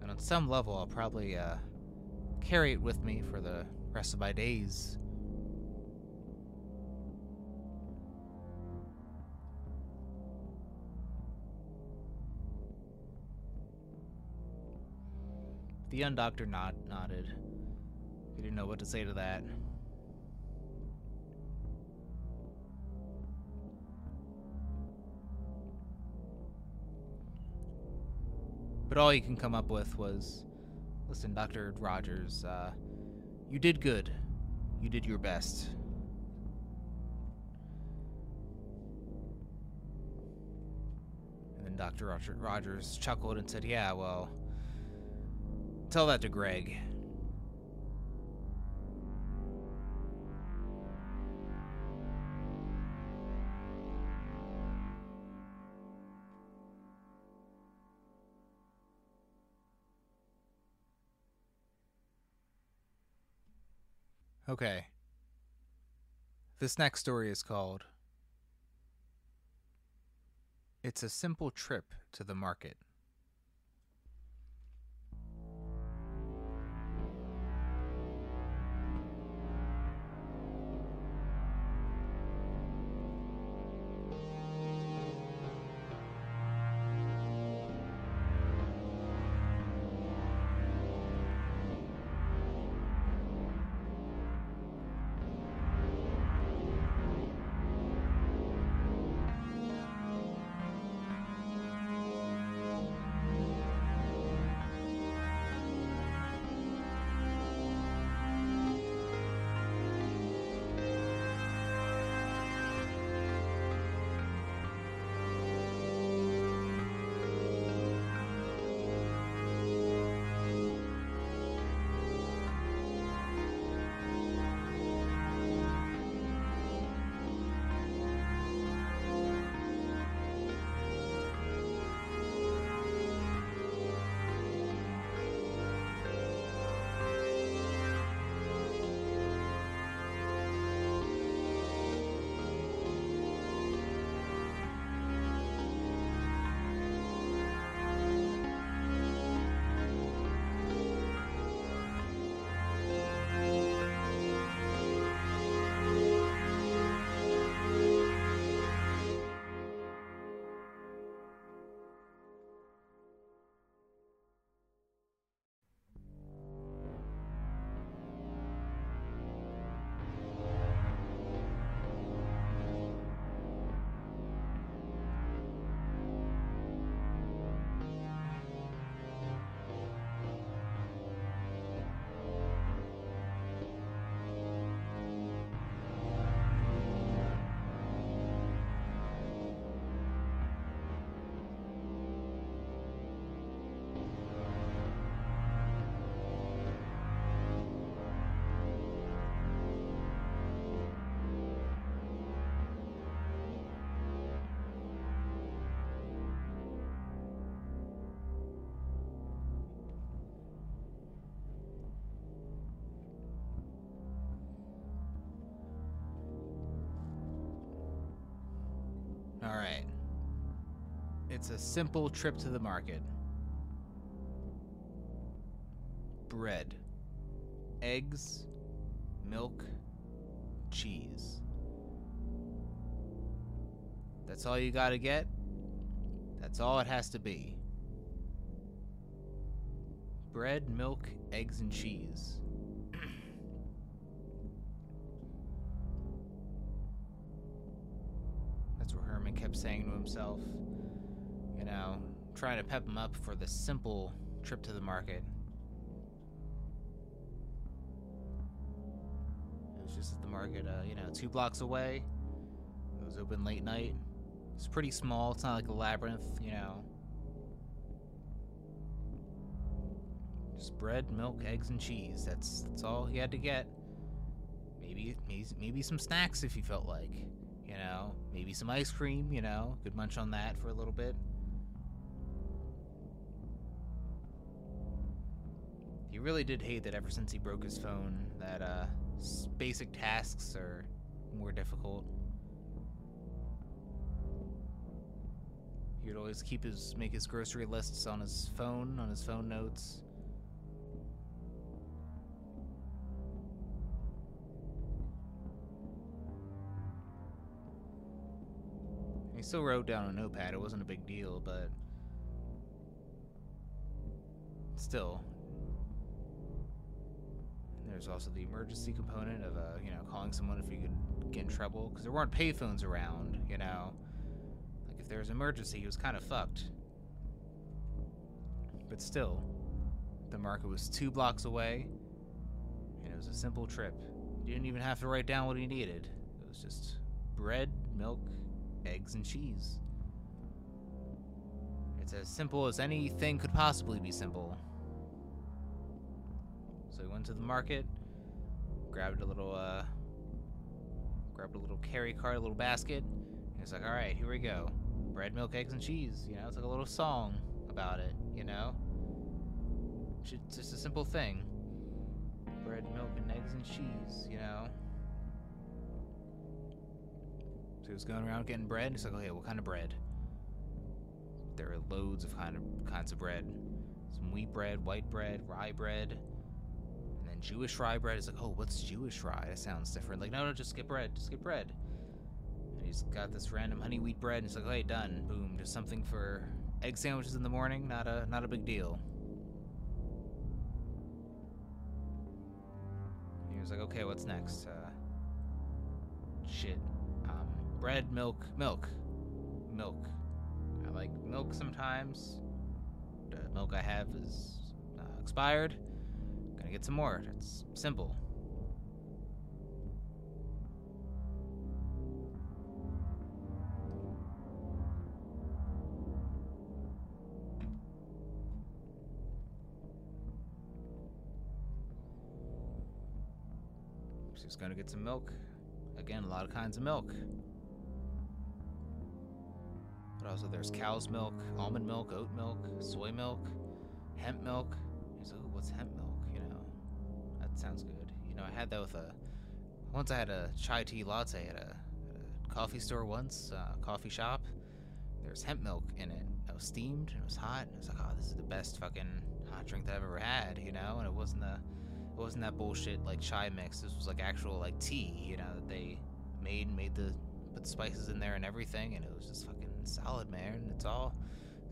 Speaker 1: And on some level, I'll probably uh, carry it with me for the rest of my days. The young doctor nod, nodded. He didn't know what to say to that. But all he can come up with was listen, Dr. Rogers, uh, you did good. You did your best. And then Dr. Rogers chuckled and said, Yeah, well, Tell that to Greg. Okay. This next story is called It's a Simple Trip to the Market. It's a simple trip to the market. Bread. Eggs. Milk. Cheese. That's all you gotta get? That's all it has to be. Bread, milk, eggs and cheese. That's what Herman kept saying to himself. You know, trying to pep him up for the simple trip to the market. It was just at the market, uh, you know, two blocks away. It was open late night. It's pretty small. It's not like a labyrinth, you know. Just bread, milk, eggs, and cheese. That's that's all he had to get. Maybe maybe, maybe some snacks if he felt like. You know, maybe some ice cream. You know, could munch on that for a little bit. He really did hate that ever since he broke his phone, that uh, basic tasks are more difficult. He would always keep his make his grocery lists on his phone, on his phone notes. He still wrote down a notepad. It wasn't a big deal, but still. There's also the emergency component of, uh, you know, calling someone if you could get in trouble, because there weren't payphones around, you know. Like if there was an emergency, he was kind of fucked. But still, the market was two blocks away, and it was a simple trip. He didn't even have to write down what he needed. It was just bread, milk, eggs, and cheese. It's as simple as anything could possibly be simple. So he went to the market, grabbed a little, uh, grabbed a little carry cart, a little basket. And he's like, all right, here we go. Bread, milk, eggs, and cheese. You know, it's like a little song about it, you know? It's just a simple thing. Bread, milk, and eggs and cheese, you know? So he was going around getting bread. He's like, okay, what kind of bread? There are loads of kind of kinds of bread. Some wheat bread, white bread, rye bread, and Jewish rye bread. He's like, oh, what's Jewish rye? That sounds different. Like, no, no, just get bread. Just get bread. And he's got this random honey wheat bread. And he's like, hey, done. Boom. Just something for egg sandwiches in the morning. Not a not a big deal. He was like, okay, what's next? Uh, shit um, bread, milk, milk, milk. I like milk sometimes. The milk I have is uh, expired. Gonna get some more. It's simple. She's gonna get some milk. Again, a lot of kinds of milk. But also there's cow's milk, almond milk, oat milk, soy milk, hemp milk. Like, what's hemp milk? Sounds good. You know, I had that with a. Once I had a chai tea latte at a, at a coffee store once, uh, coffee shop. There's hemp milk in it. It was steamed and it was hot. And I was like, oh, this is the best fucking hot drink that I've ever had. You know, and it wasn't the. It wasn't that bullshit like chai mix. This was like actual like tea, you know, that they made made the put spices in there and everything, and it was just fucking solid, man. It's all,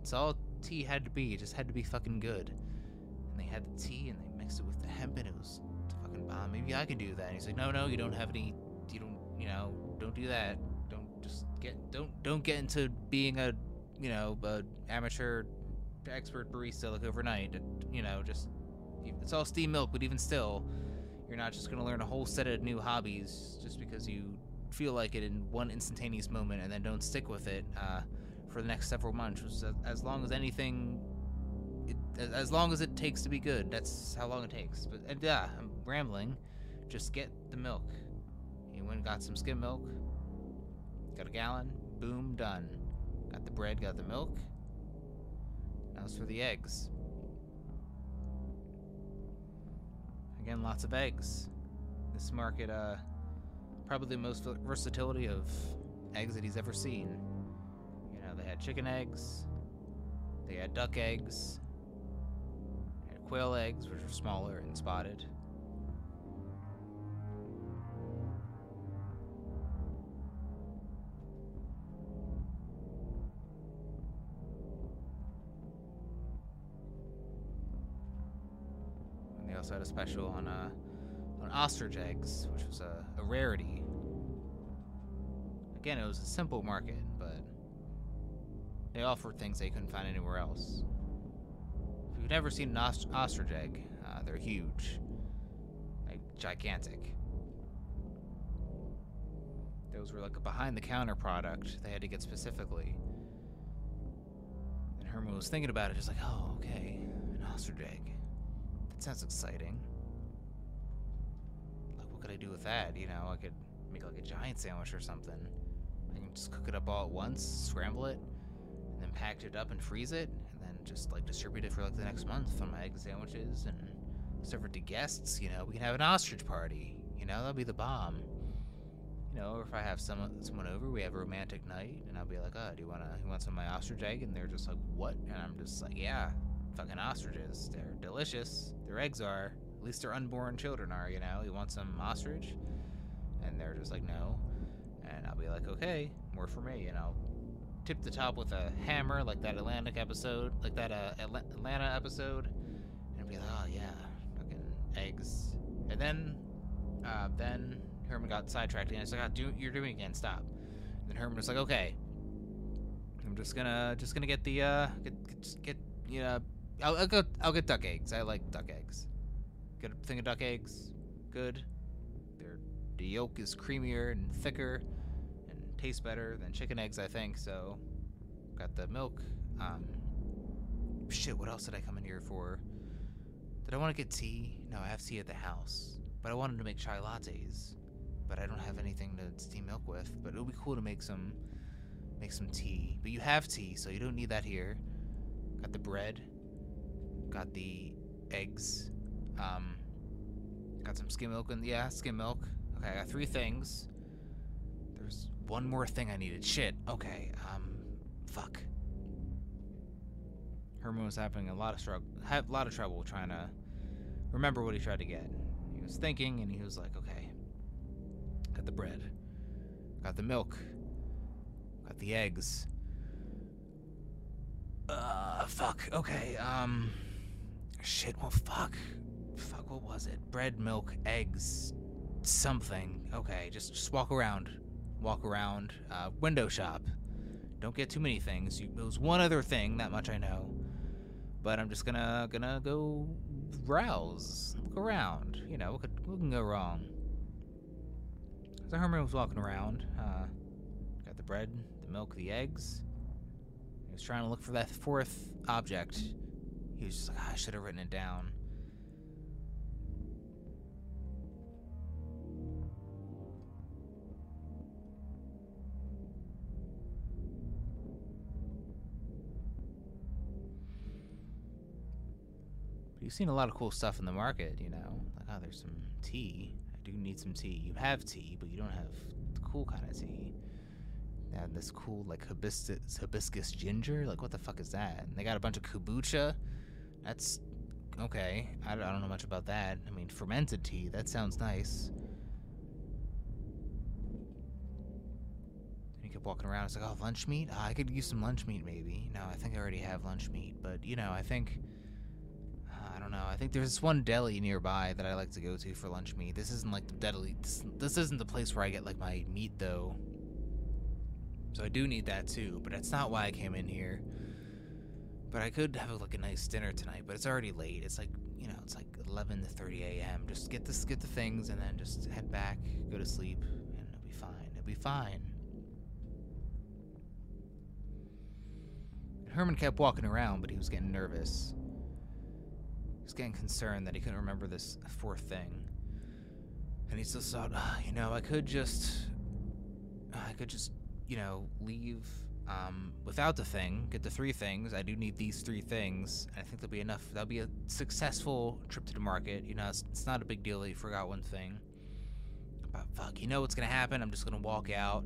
Speaker 1: it's all tea had to be. It just had to be fucking good. And they had the tea and they mixed it with the hemp and it was bomb. Maybe I can do that. And he's like, no, no, you don't have any. You don't, you know, don't do that. Don't just get, don't, don't get into being a, you know, a amateur expert barista like overnight. You know, just it's all steam milk, but even still, you're not just gonna learn a whole set of new hobbies just because you feel like it in one instantaneous moment and then don't stick with it uh, for the next several months. As long as anything, as long as it takes to be good, that's how long it takes. But yeah, I'm rambling. Just get the milk. He went and got some skim milk. Got a gallon. Boom, done. Got the bread, got the milk. Now it's for the eggs. Again, lots of eggs. This market, uh, probably the most versatility of eggs that he's ever seen. You know, they had chicken eggs, they had duck eggs, quail eggs, which were smaller and spotted. And they also had a special on uh, on ostrich eggs, which was a, a rarity. Again, it was a simple market, but they offered things they couldn't find anywhere else. If you've never seen an ost- ostrich egg, uh, they're huge, like gigantic. Those were like a behind the counter product they had to get specifically. And Herman was thinking about it, just like, oh, okay, an ostrich egg. That sounds exciting. Like, what could I do with that? You know, I could make like a giant sandwich or something. I can just cook it up all at once, scramble it, and then package it up and freeze it, and just like distribute it for like the next month on my egg sandwiches and serve it to guests. You know, we can have an ostrich party. You know, that'll be the bomb. You know, or if I have someone someone over, we have a romantic night, and I'll be like, "Oh, do you wanna you want some of my ostrich egg?" And they're just like, "What?" And I'm just like, "Yeah, fucking ostriches. They're delicious. Their eggs are. At least their unborn children are. You know, you want some ostrich?" And they're just like, "No." And I'll be like, "Okay, more for me." And I'll tip the top with a hammer, like that Atlantic episode, like that uh, Atla- Atlanta episode, and be like, "Oh yeah, fucking eggs." And then, uh, then Herman got sidetracked again. He's like, oh, do, "You're doing again. Stop." And then Herman was like, "Okay, I'm just gonna just gonna get the uh get get, get you know I'll, I'll go I'll get duck eggs. I like duck eggs. A thing of duck eggs. Good. They're the yolk is creamier and thicker and tastes better than chicken eggs, I think. So got the milk. Um, shit. What else did I come in here for? Did I want to get tea? No, I have tea at the house. But I wanted to make chai lattes. But I don't have anything to steam milk with. But it would be cool to make some make some tea. But you have tea, so you don't need that here. Got the bread. Got the eggs. Um got some skim milk and yeah, skim milk. Okay, I got three things. One more thing I needed. Shit. Okay. Um fuck. Herman was having a lot of struggle, a lot of trouble trying to remember what he tried to get. He was thinking, and he was like, "Okay, got the bread, got the milk, got the eggs. Uh, fuck. Okay. Um, shit. Well, fuck. Fuck. What was it? Bread, milk, eggs, something. Okay. Just just walk around, walk around. Uh, window shop. Don't get too many things. You, was one other thing. That much I know. But I'm just gonna gonna go browse, look around. You know, what could what can go wrong? So Herman was walking around. Uh, got the bread, the milk, the eggs. He was trying to look for that fourth object. He was just like, "Ah, I should have written it down. You've seen a lot of cool stuff in the market, you know? Like, oh, there's some tea. I do need some tea. You have tea, but you don't have the cool kind of tea. And this cool, like, hibiscus, hibiscus ginger. Like, what the fuck is that? And they got a bunch of kombucha. That's okay. I don't, I don't know much about that. I mean, fermented tea. That sounds nice. And he kept walking around. It's like, oh, lunch meat? Ah, I could use some lunch meat, maybe. No, I think I already have lunch meat. But, you know, I think. I don't know. I think there's this one deli nearby that I like to go to for lunch meat. This isn't like the deli. This, this isn't the place where I get like my meat though. So I do need that too, but that's not why I came in here. But I could have like a nice dinner tonight, but it's already late. It's like you know, it's like 11 to 30 a.m. Just get this, get the things, and then just head back, go to sleep, and it'll be fine. It'll be fine. Herman kept walking around, but he was getting nervous. He was getting concerned that he couldn't remember this fourth thing. And he still thought, ah, you know, I could just, I could just, you know, leave um, without the thing, get the three things. I do need these three things. And I think there'll be enough. That'll be a successful trip to the market. You know, it's, it's not a big deal that you forgot one thing. But fuck, you know what's gonna happen? I'm just gonna walk out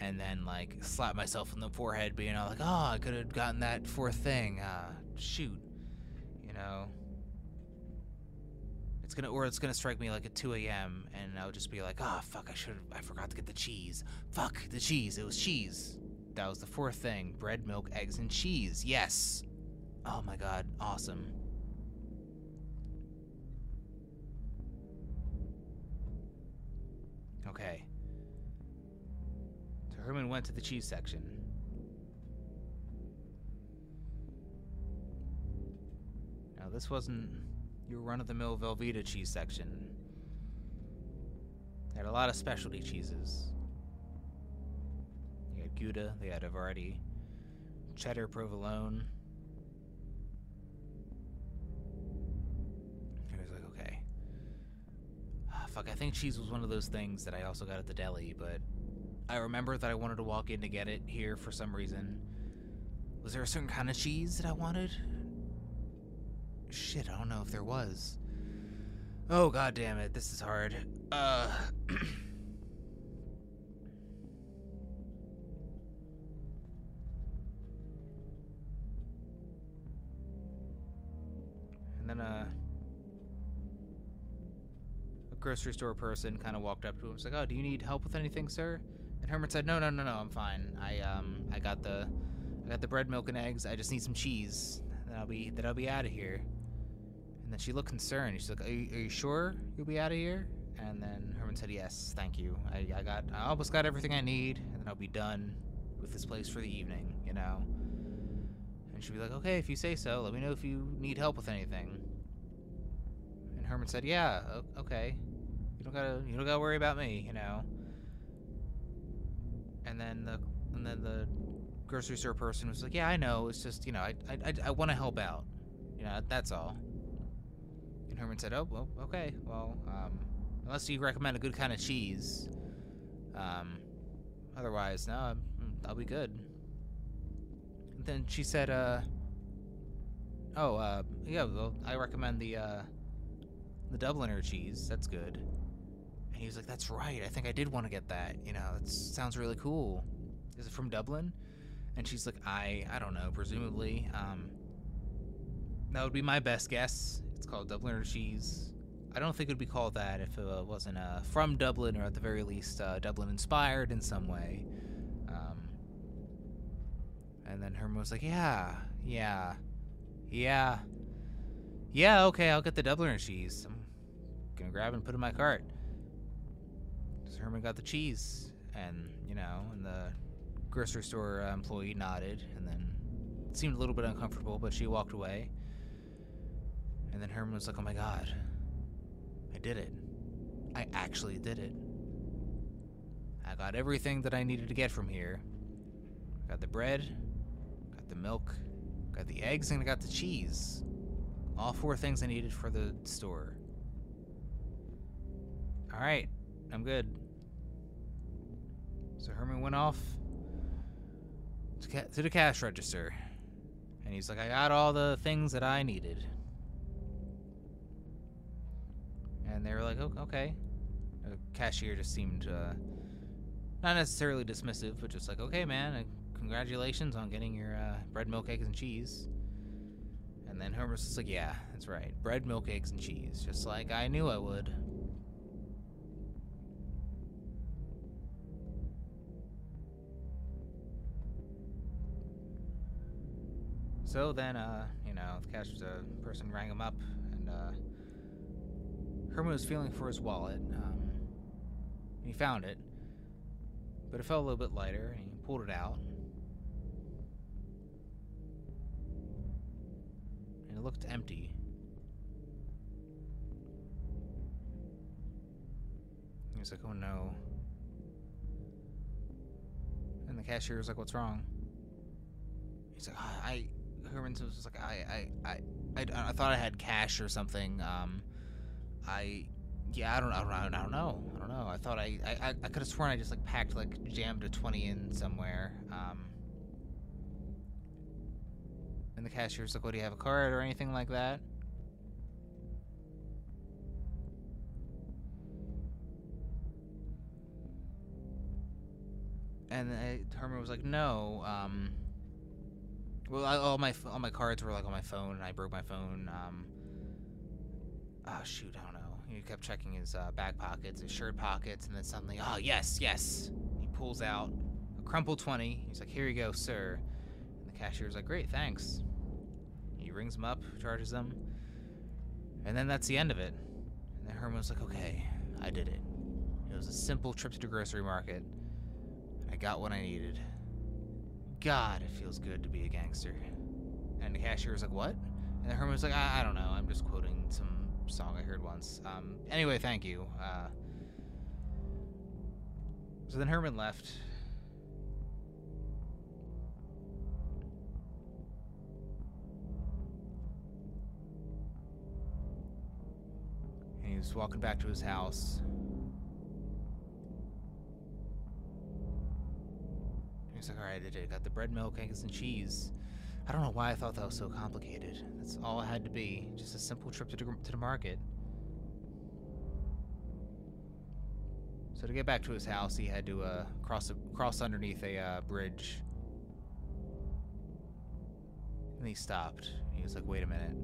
Speaker 1: and then like slap myself in the forehead, being all like, "Oh, I could have gotten that fourth thing." Uh, shoot, you know. It's gonna or it's gonna strike me like at 2 a.m. and I'll just be like, ah, oh, fuck, I should I forgot to get the cheese. Fuck the cheese. It was cheese. That was the fourth thing: bread, milk, eggs, and cheese. Yes. Oh my god, awesome. Okay. So Herman went to the cheese section. Now this wasn't your run of the mill Velveeta cheese section. They had a lot of specialty cheeses. They had Gouda, they had a variety, cheddar, provolone. I was like, okay. Ah, fuck, I think cheese was one of those things that I also got at the deli, but I remember that I wanted to walk in to get it here for some reason. Was there a certain kind of cheese that I wanted? Shit, I don't know if there was. Oh god damn it, this is hard. Uh And then uh a grocery store person kind of walked up to him was like, "Oh, do you need help with anything, sir?" And Herman said, "No, no, no, no, I'm fine. I um I got the I got the bread, milk, and eggs. I just need some cheese. Then I'll be then I'll be out of here." And then she looked concerned. She's like, "Are you, are you sure you'll be out of here?" And then Herman said, "Yes, thank you. I, I got I almost got everything I need, and then I'll be done with this place for the evening. You know." And she'd be like, "Okay, if you say so. Let me know if you need help with anything." And Herman said, "Yeah, okay. You don't gotta you don't gotta worry about me. You know." And then the and then the grocery store person was like, "Yeah, I know. It's just you know I I I, I want to help out. You know that's all." And Herman said, "Oh, well, okay. Well, um, unless you recommend a good kind of cheese, um, otherwise, no, I'll be good." And then she said, "Uh, oh, uh, yeah, well, I recommend the uh, the Dubliner cheese. That's good." And he was like, "That's right. I think I did want to get that. You know, it sounds really cool. Is it from Dublin?" And she's like, "I, I don't know. Presumably, um, that would be my best guess. It's called Dubliner cheese. I don't think it would be called that if it uh, wasn't uh, from Dublin or at the very least uh, Dublin inspired in some way." Um, and then Herman was like, "Yeah, yeah, yeah, yeah. Okay, I'll get the Dubliner cheese. I'm gonna grab and put it in my cart." So Herman got the cheese, and you know, and the grocery store uh, employee nodded, and then seemed a little bit uncomfortable, but she walked away. And then Herman was like, "Oh my god, I did it! I actually did it! I got everything that I needed to get from here. Got the bread, got the milk, got the eggs, and I got the cheese. All four things I needed for the store. All right, I'm good." So Herman went off to, ca- to the cash register. And he's like, I got all the things that I needed. And they were like, "Oh, okay. The cashier just seemed uh, not necessarily dismissive, but just like, okay, man, congratulations on getting your uh, bread, milk, eggs, and cheese. And then was just like, yeah, that's right. Bread, milk, eggs, and cheese. Just like I knew I would. So then, uh, you know, the cash uh, person rang him up, and uh, Herman was feeling for his wallet. Um, he found it, but it felt a little bit lighter, and he pulled it out. And it looked empty. He was like, oh no. And the cashier was like, what's wrong? He's like, "Ah, I. Herman was like, I, I, I, I, I thought I had cash or something. Um, I, yeah, I don't, I don't, I don't know. I don't know. I thought I, I, I could have sworn I just like packed like jammed a twenty in somewhere. Um, and the cashier's like, "What do you have a card or anything like that?" And uh, Herman was like, "No, um, well, I, all my all my cards were like on my phone, and I broke my phone. Um, oh shoot, I don't know. He kept checking his uh, back pockets, his shirt pockets, and then suddenly, oh yes, yes. He pulls out a crumpled twenty. He's like, "Here you go, sir." And the cashier's like, "Great, thanks." He rings him up, charges him, and then that's the end of it. And then Herman was like, "Okay, I did it. It was a simple trip to the grocery market. I got what I needed. God, it feels good to be a gangster. And the cashier was like, What? And Herman was like, I, I don't know. I'm just quoting some song I heard once. Um, anyway, thank you. Uh, so then Herman left. And he was walking back to his house. He's like, alright, I did. It. Got the bread, milk, eggs, and cheese. I don't know why I thought that was so complicated. That's all it had to be. Just a simple trip to the, to the market. So to get back to his house, he had to uh, cross cross underneath a uh, bridge. And he stopped. He was like, "Wait a minute."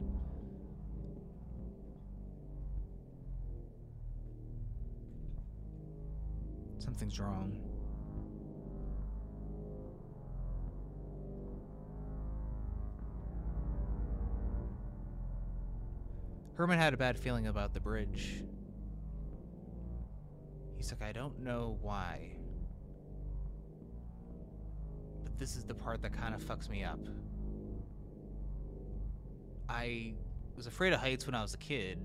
Speaker 1: Something's wrong. Herman had a bad feeling about the bridge. He's like, I don't know why. But this is the part that kind of fucks me up. I was afraid of heights when I was a kid.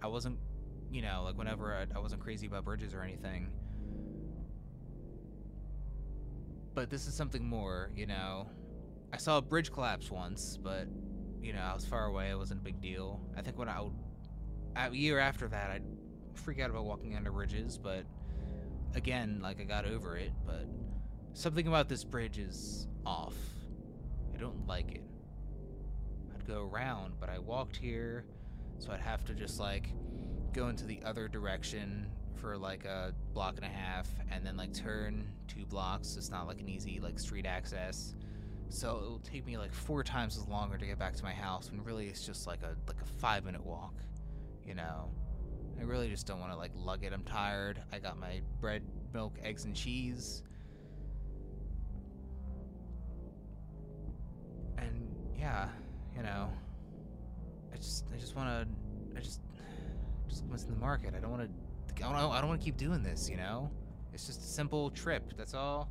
Speaker 1: I wasn't, you know, like whenever I, I wasn't crazy about bridges or anything. But this is something more, you know. I saw a bridge collapse once, but you know, I was far away. It wasn't a big deal. I think when I would, a year after that, I'd freak out about walking under bridges, but again, like I got over it. But something about this bridge is off. I don't like it. I'd go around, but I walked here, so I'd have to just like go into the other direction for like a block and a half, and then like turn two blocks. It's not like an easy like street access so it will take me like four times as longer to get back to my house when really it's just like a like a five minute walk you know? I really just don't want to like lug it. I'm tired. I got my bread milk eggs and cheese. And yeah you know i just i just want to i just just what's in the market. I don't want to i don't, I don't want to keep doing this you know? It's just a simple trip that's all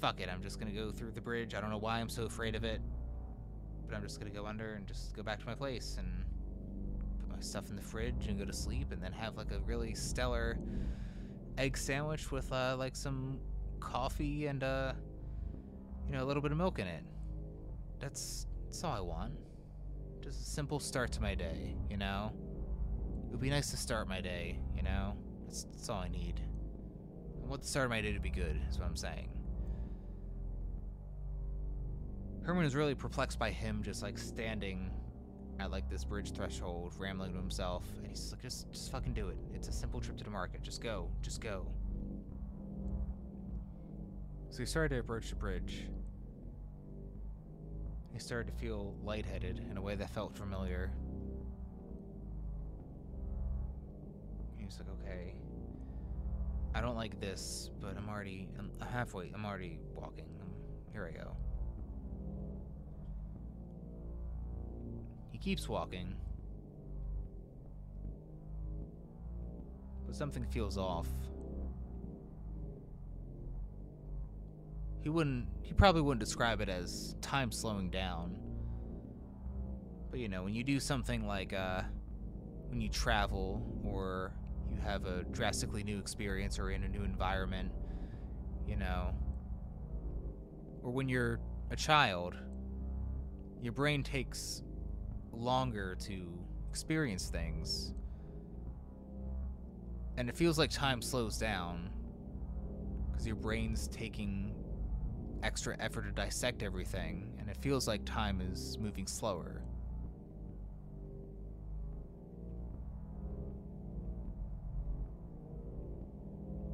Speaker 1: fuck it, I'm just gonna go through the bridge. I don't know why I'm so afraid of it, but I'm just gonna go under and just go back to my place and put my stuff in the fridge and go to sleep, and then have like a really stellar egg sandwich with uh, like some coffee and uh, you know a little bit of milk in it. That's that's all I want. Just a simple start to my day, you know. It would be nice to start my day, you know. That's, that's all I need. I want the start of my day to be good, is what I'm saying. Herman is really perplexed by him just like standing at like this bridge threshold, rambling to himself, and he's like, just just fucking do it. It's a simple trip to the market. Just go. Just go. So he started to approach the bridge. He started to feel lightheaded in a way that felt familiar. He was like, okay. I don't like this, but I'm already I'm halfway. I'm already walking. Here I go. Keeps walking. But something feels off. He wouldn't he probably wouldn't describe it as time slowing down. But you know, when you do something like uh when you travel or you have a drastically new experience or in a new environment, you know, or when you're a child, your brain takes longer to experience things. And it feels like time slows down because your brain's taking extra effort to dissect everything, and it feels like time is moving slower.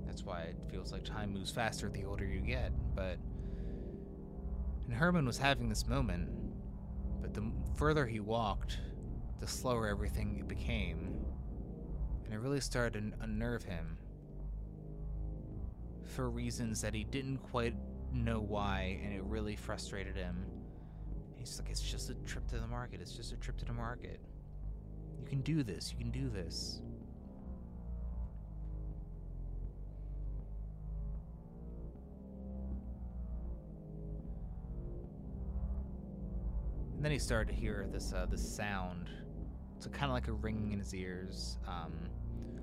Speaker 1: That's why it feels like time moves faster the older you get, but. And Herman was having this moment but the further he walked, the slower everything became. And it really started to unnerve him. For reasons that he didn't quite know why, and it really frustrated him. He's like, it's just a trip to the market. It's just a trip to the market. You can do this. You can do this. Then he started to hear this uh, this sound. So kind of like a ringing in his ears, um,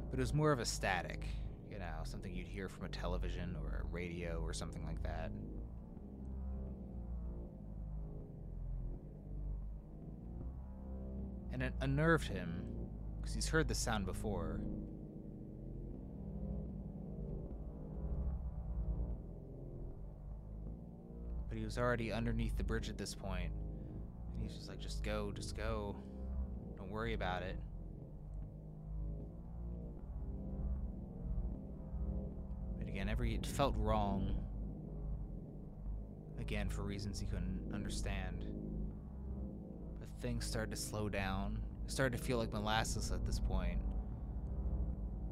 Speaker 1: but it was more of a static. You know, something you'd hear from a television or a radio or something like that. And it unnerved him because he's heard the sound before. But he was already underneath the bridge at this point. He's just like, just go, just go. Don't worry about it. But again, every it felt wrong. Again, for reasons he couldn't understand. But things started to slow down. It started to feel like molasses at this point.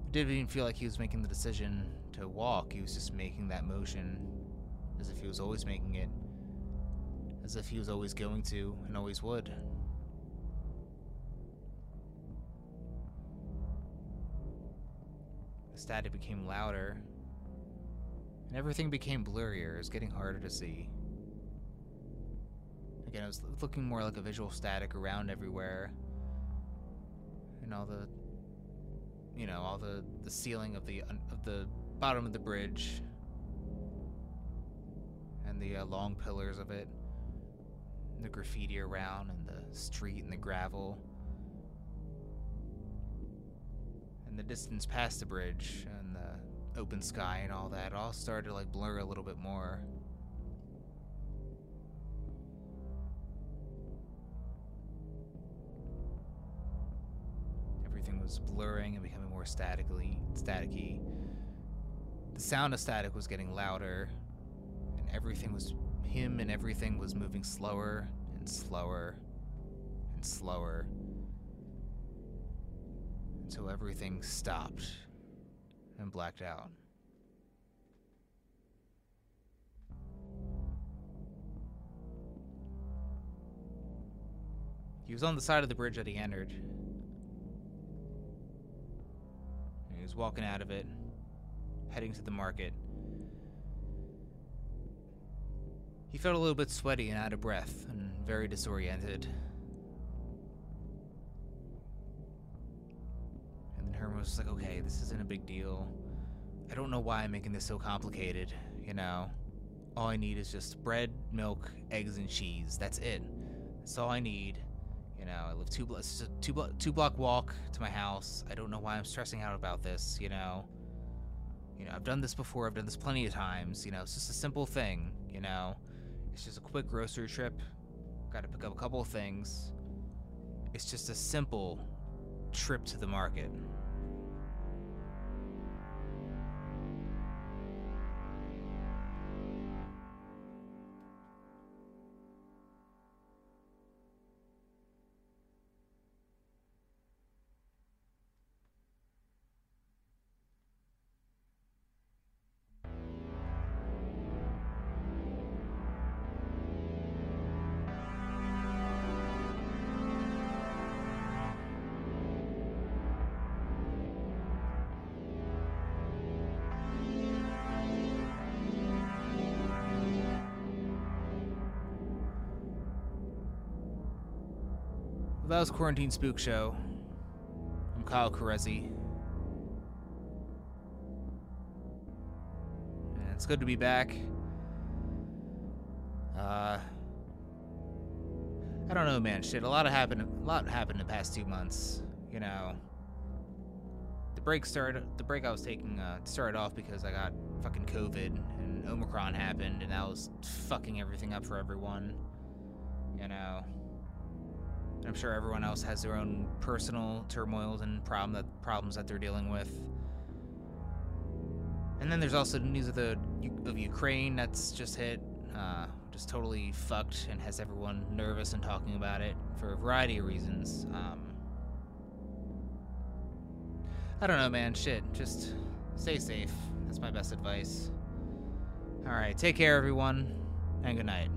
Speaker 1: It didn't even feel like he was making the decision to walk. He was just making that motion as if he was always making it, as if he was always going to and always would. The static became louder, and everything became blurrier. It was getting harder to see. Again, it was looking more like a visual static around everywhere. And all the, you know, all the the ceiling of the of the bottom of the bridge, and the uh, long pillars of it, the graffiti around, and the street and the gravel, and the distance past the bridge and the open sky and all that all started to like blur a little bit more. Everything was blurring and becoming more statically staticky. The sound of static was getting louder, and everything was him and everything was moving slower and slower and slower until everything stopped and blacked out. He was on the side of the bridge that he entered. He was walking out of it, heading to the market. He felt a little bit sweaty and out of breath and very disoriented. And then Herman was like, okay, this isn't a big deal. I don't know why I'm making this so complicated, you know? All I need is just bread, milk, eggs, and cheese. That's it. That's all I need. You know, I live two blo- it's a two, blo- two block walk to my house. I don't know why I'm stressing out about this, you know? You know, I've done this before, I've done this plenty of times, you know, it's just a simple thing, you know? It's just a quick grocery trip. Gotta pick up a couple of things. It's just a simple trip to the market. That was Quarantine Spook Show. I'm Kyle Carezzi. And it's good to be back. Uh, I don't know, man. Shit, a lot happened. A lot happened in the past two months. You know, the break started. The break I was taking uh, started off because I got fucking COVID and Omicron happened, and that was fucking everything up for everyone. You know. I'm sure everyone else has their own personal turmoils and problem that problems that they're dealing with. And then there's also news of the of Ukraine that's just hit, uh, just totally fucked and has everyone nervous and talking about it for a variety of reasons. Um, I don't know, man. Shit, just stay safe. That's my best advice. All right, take care, everyone, and good night.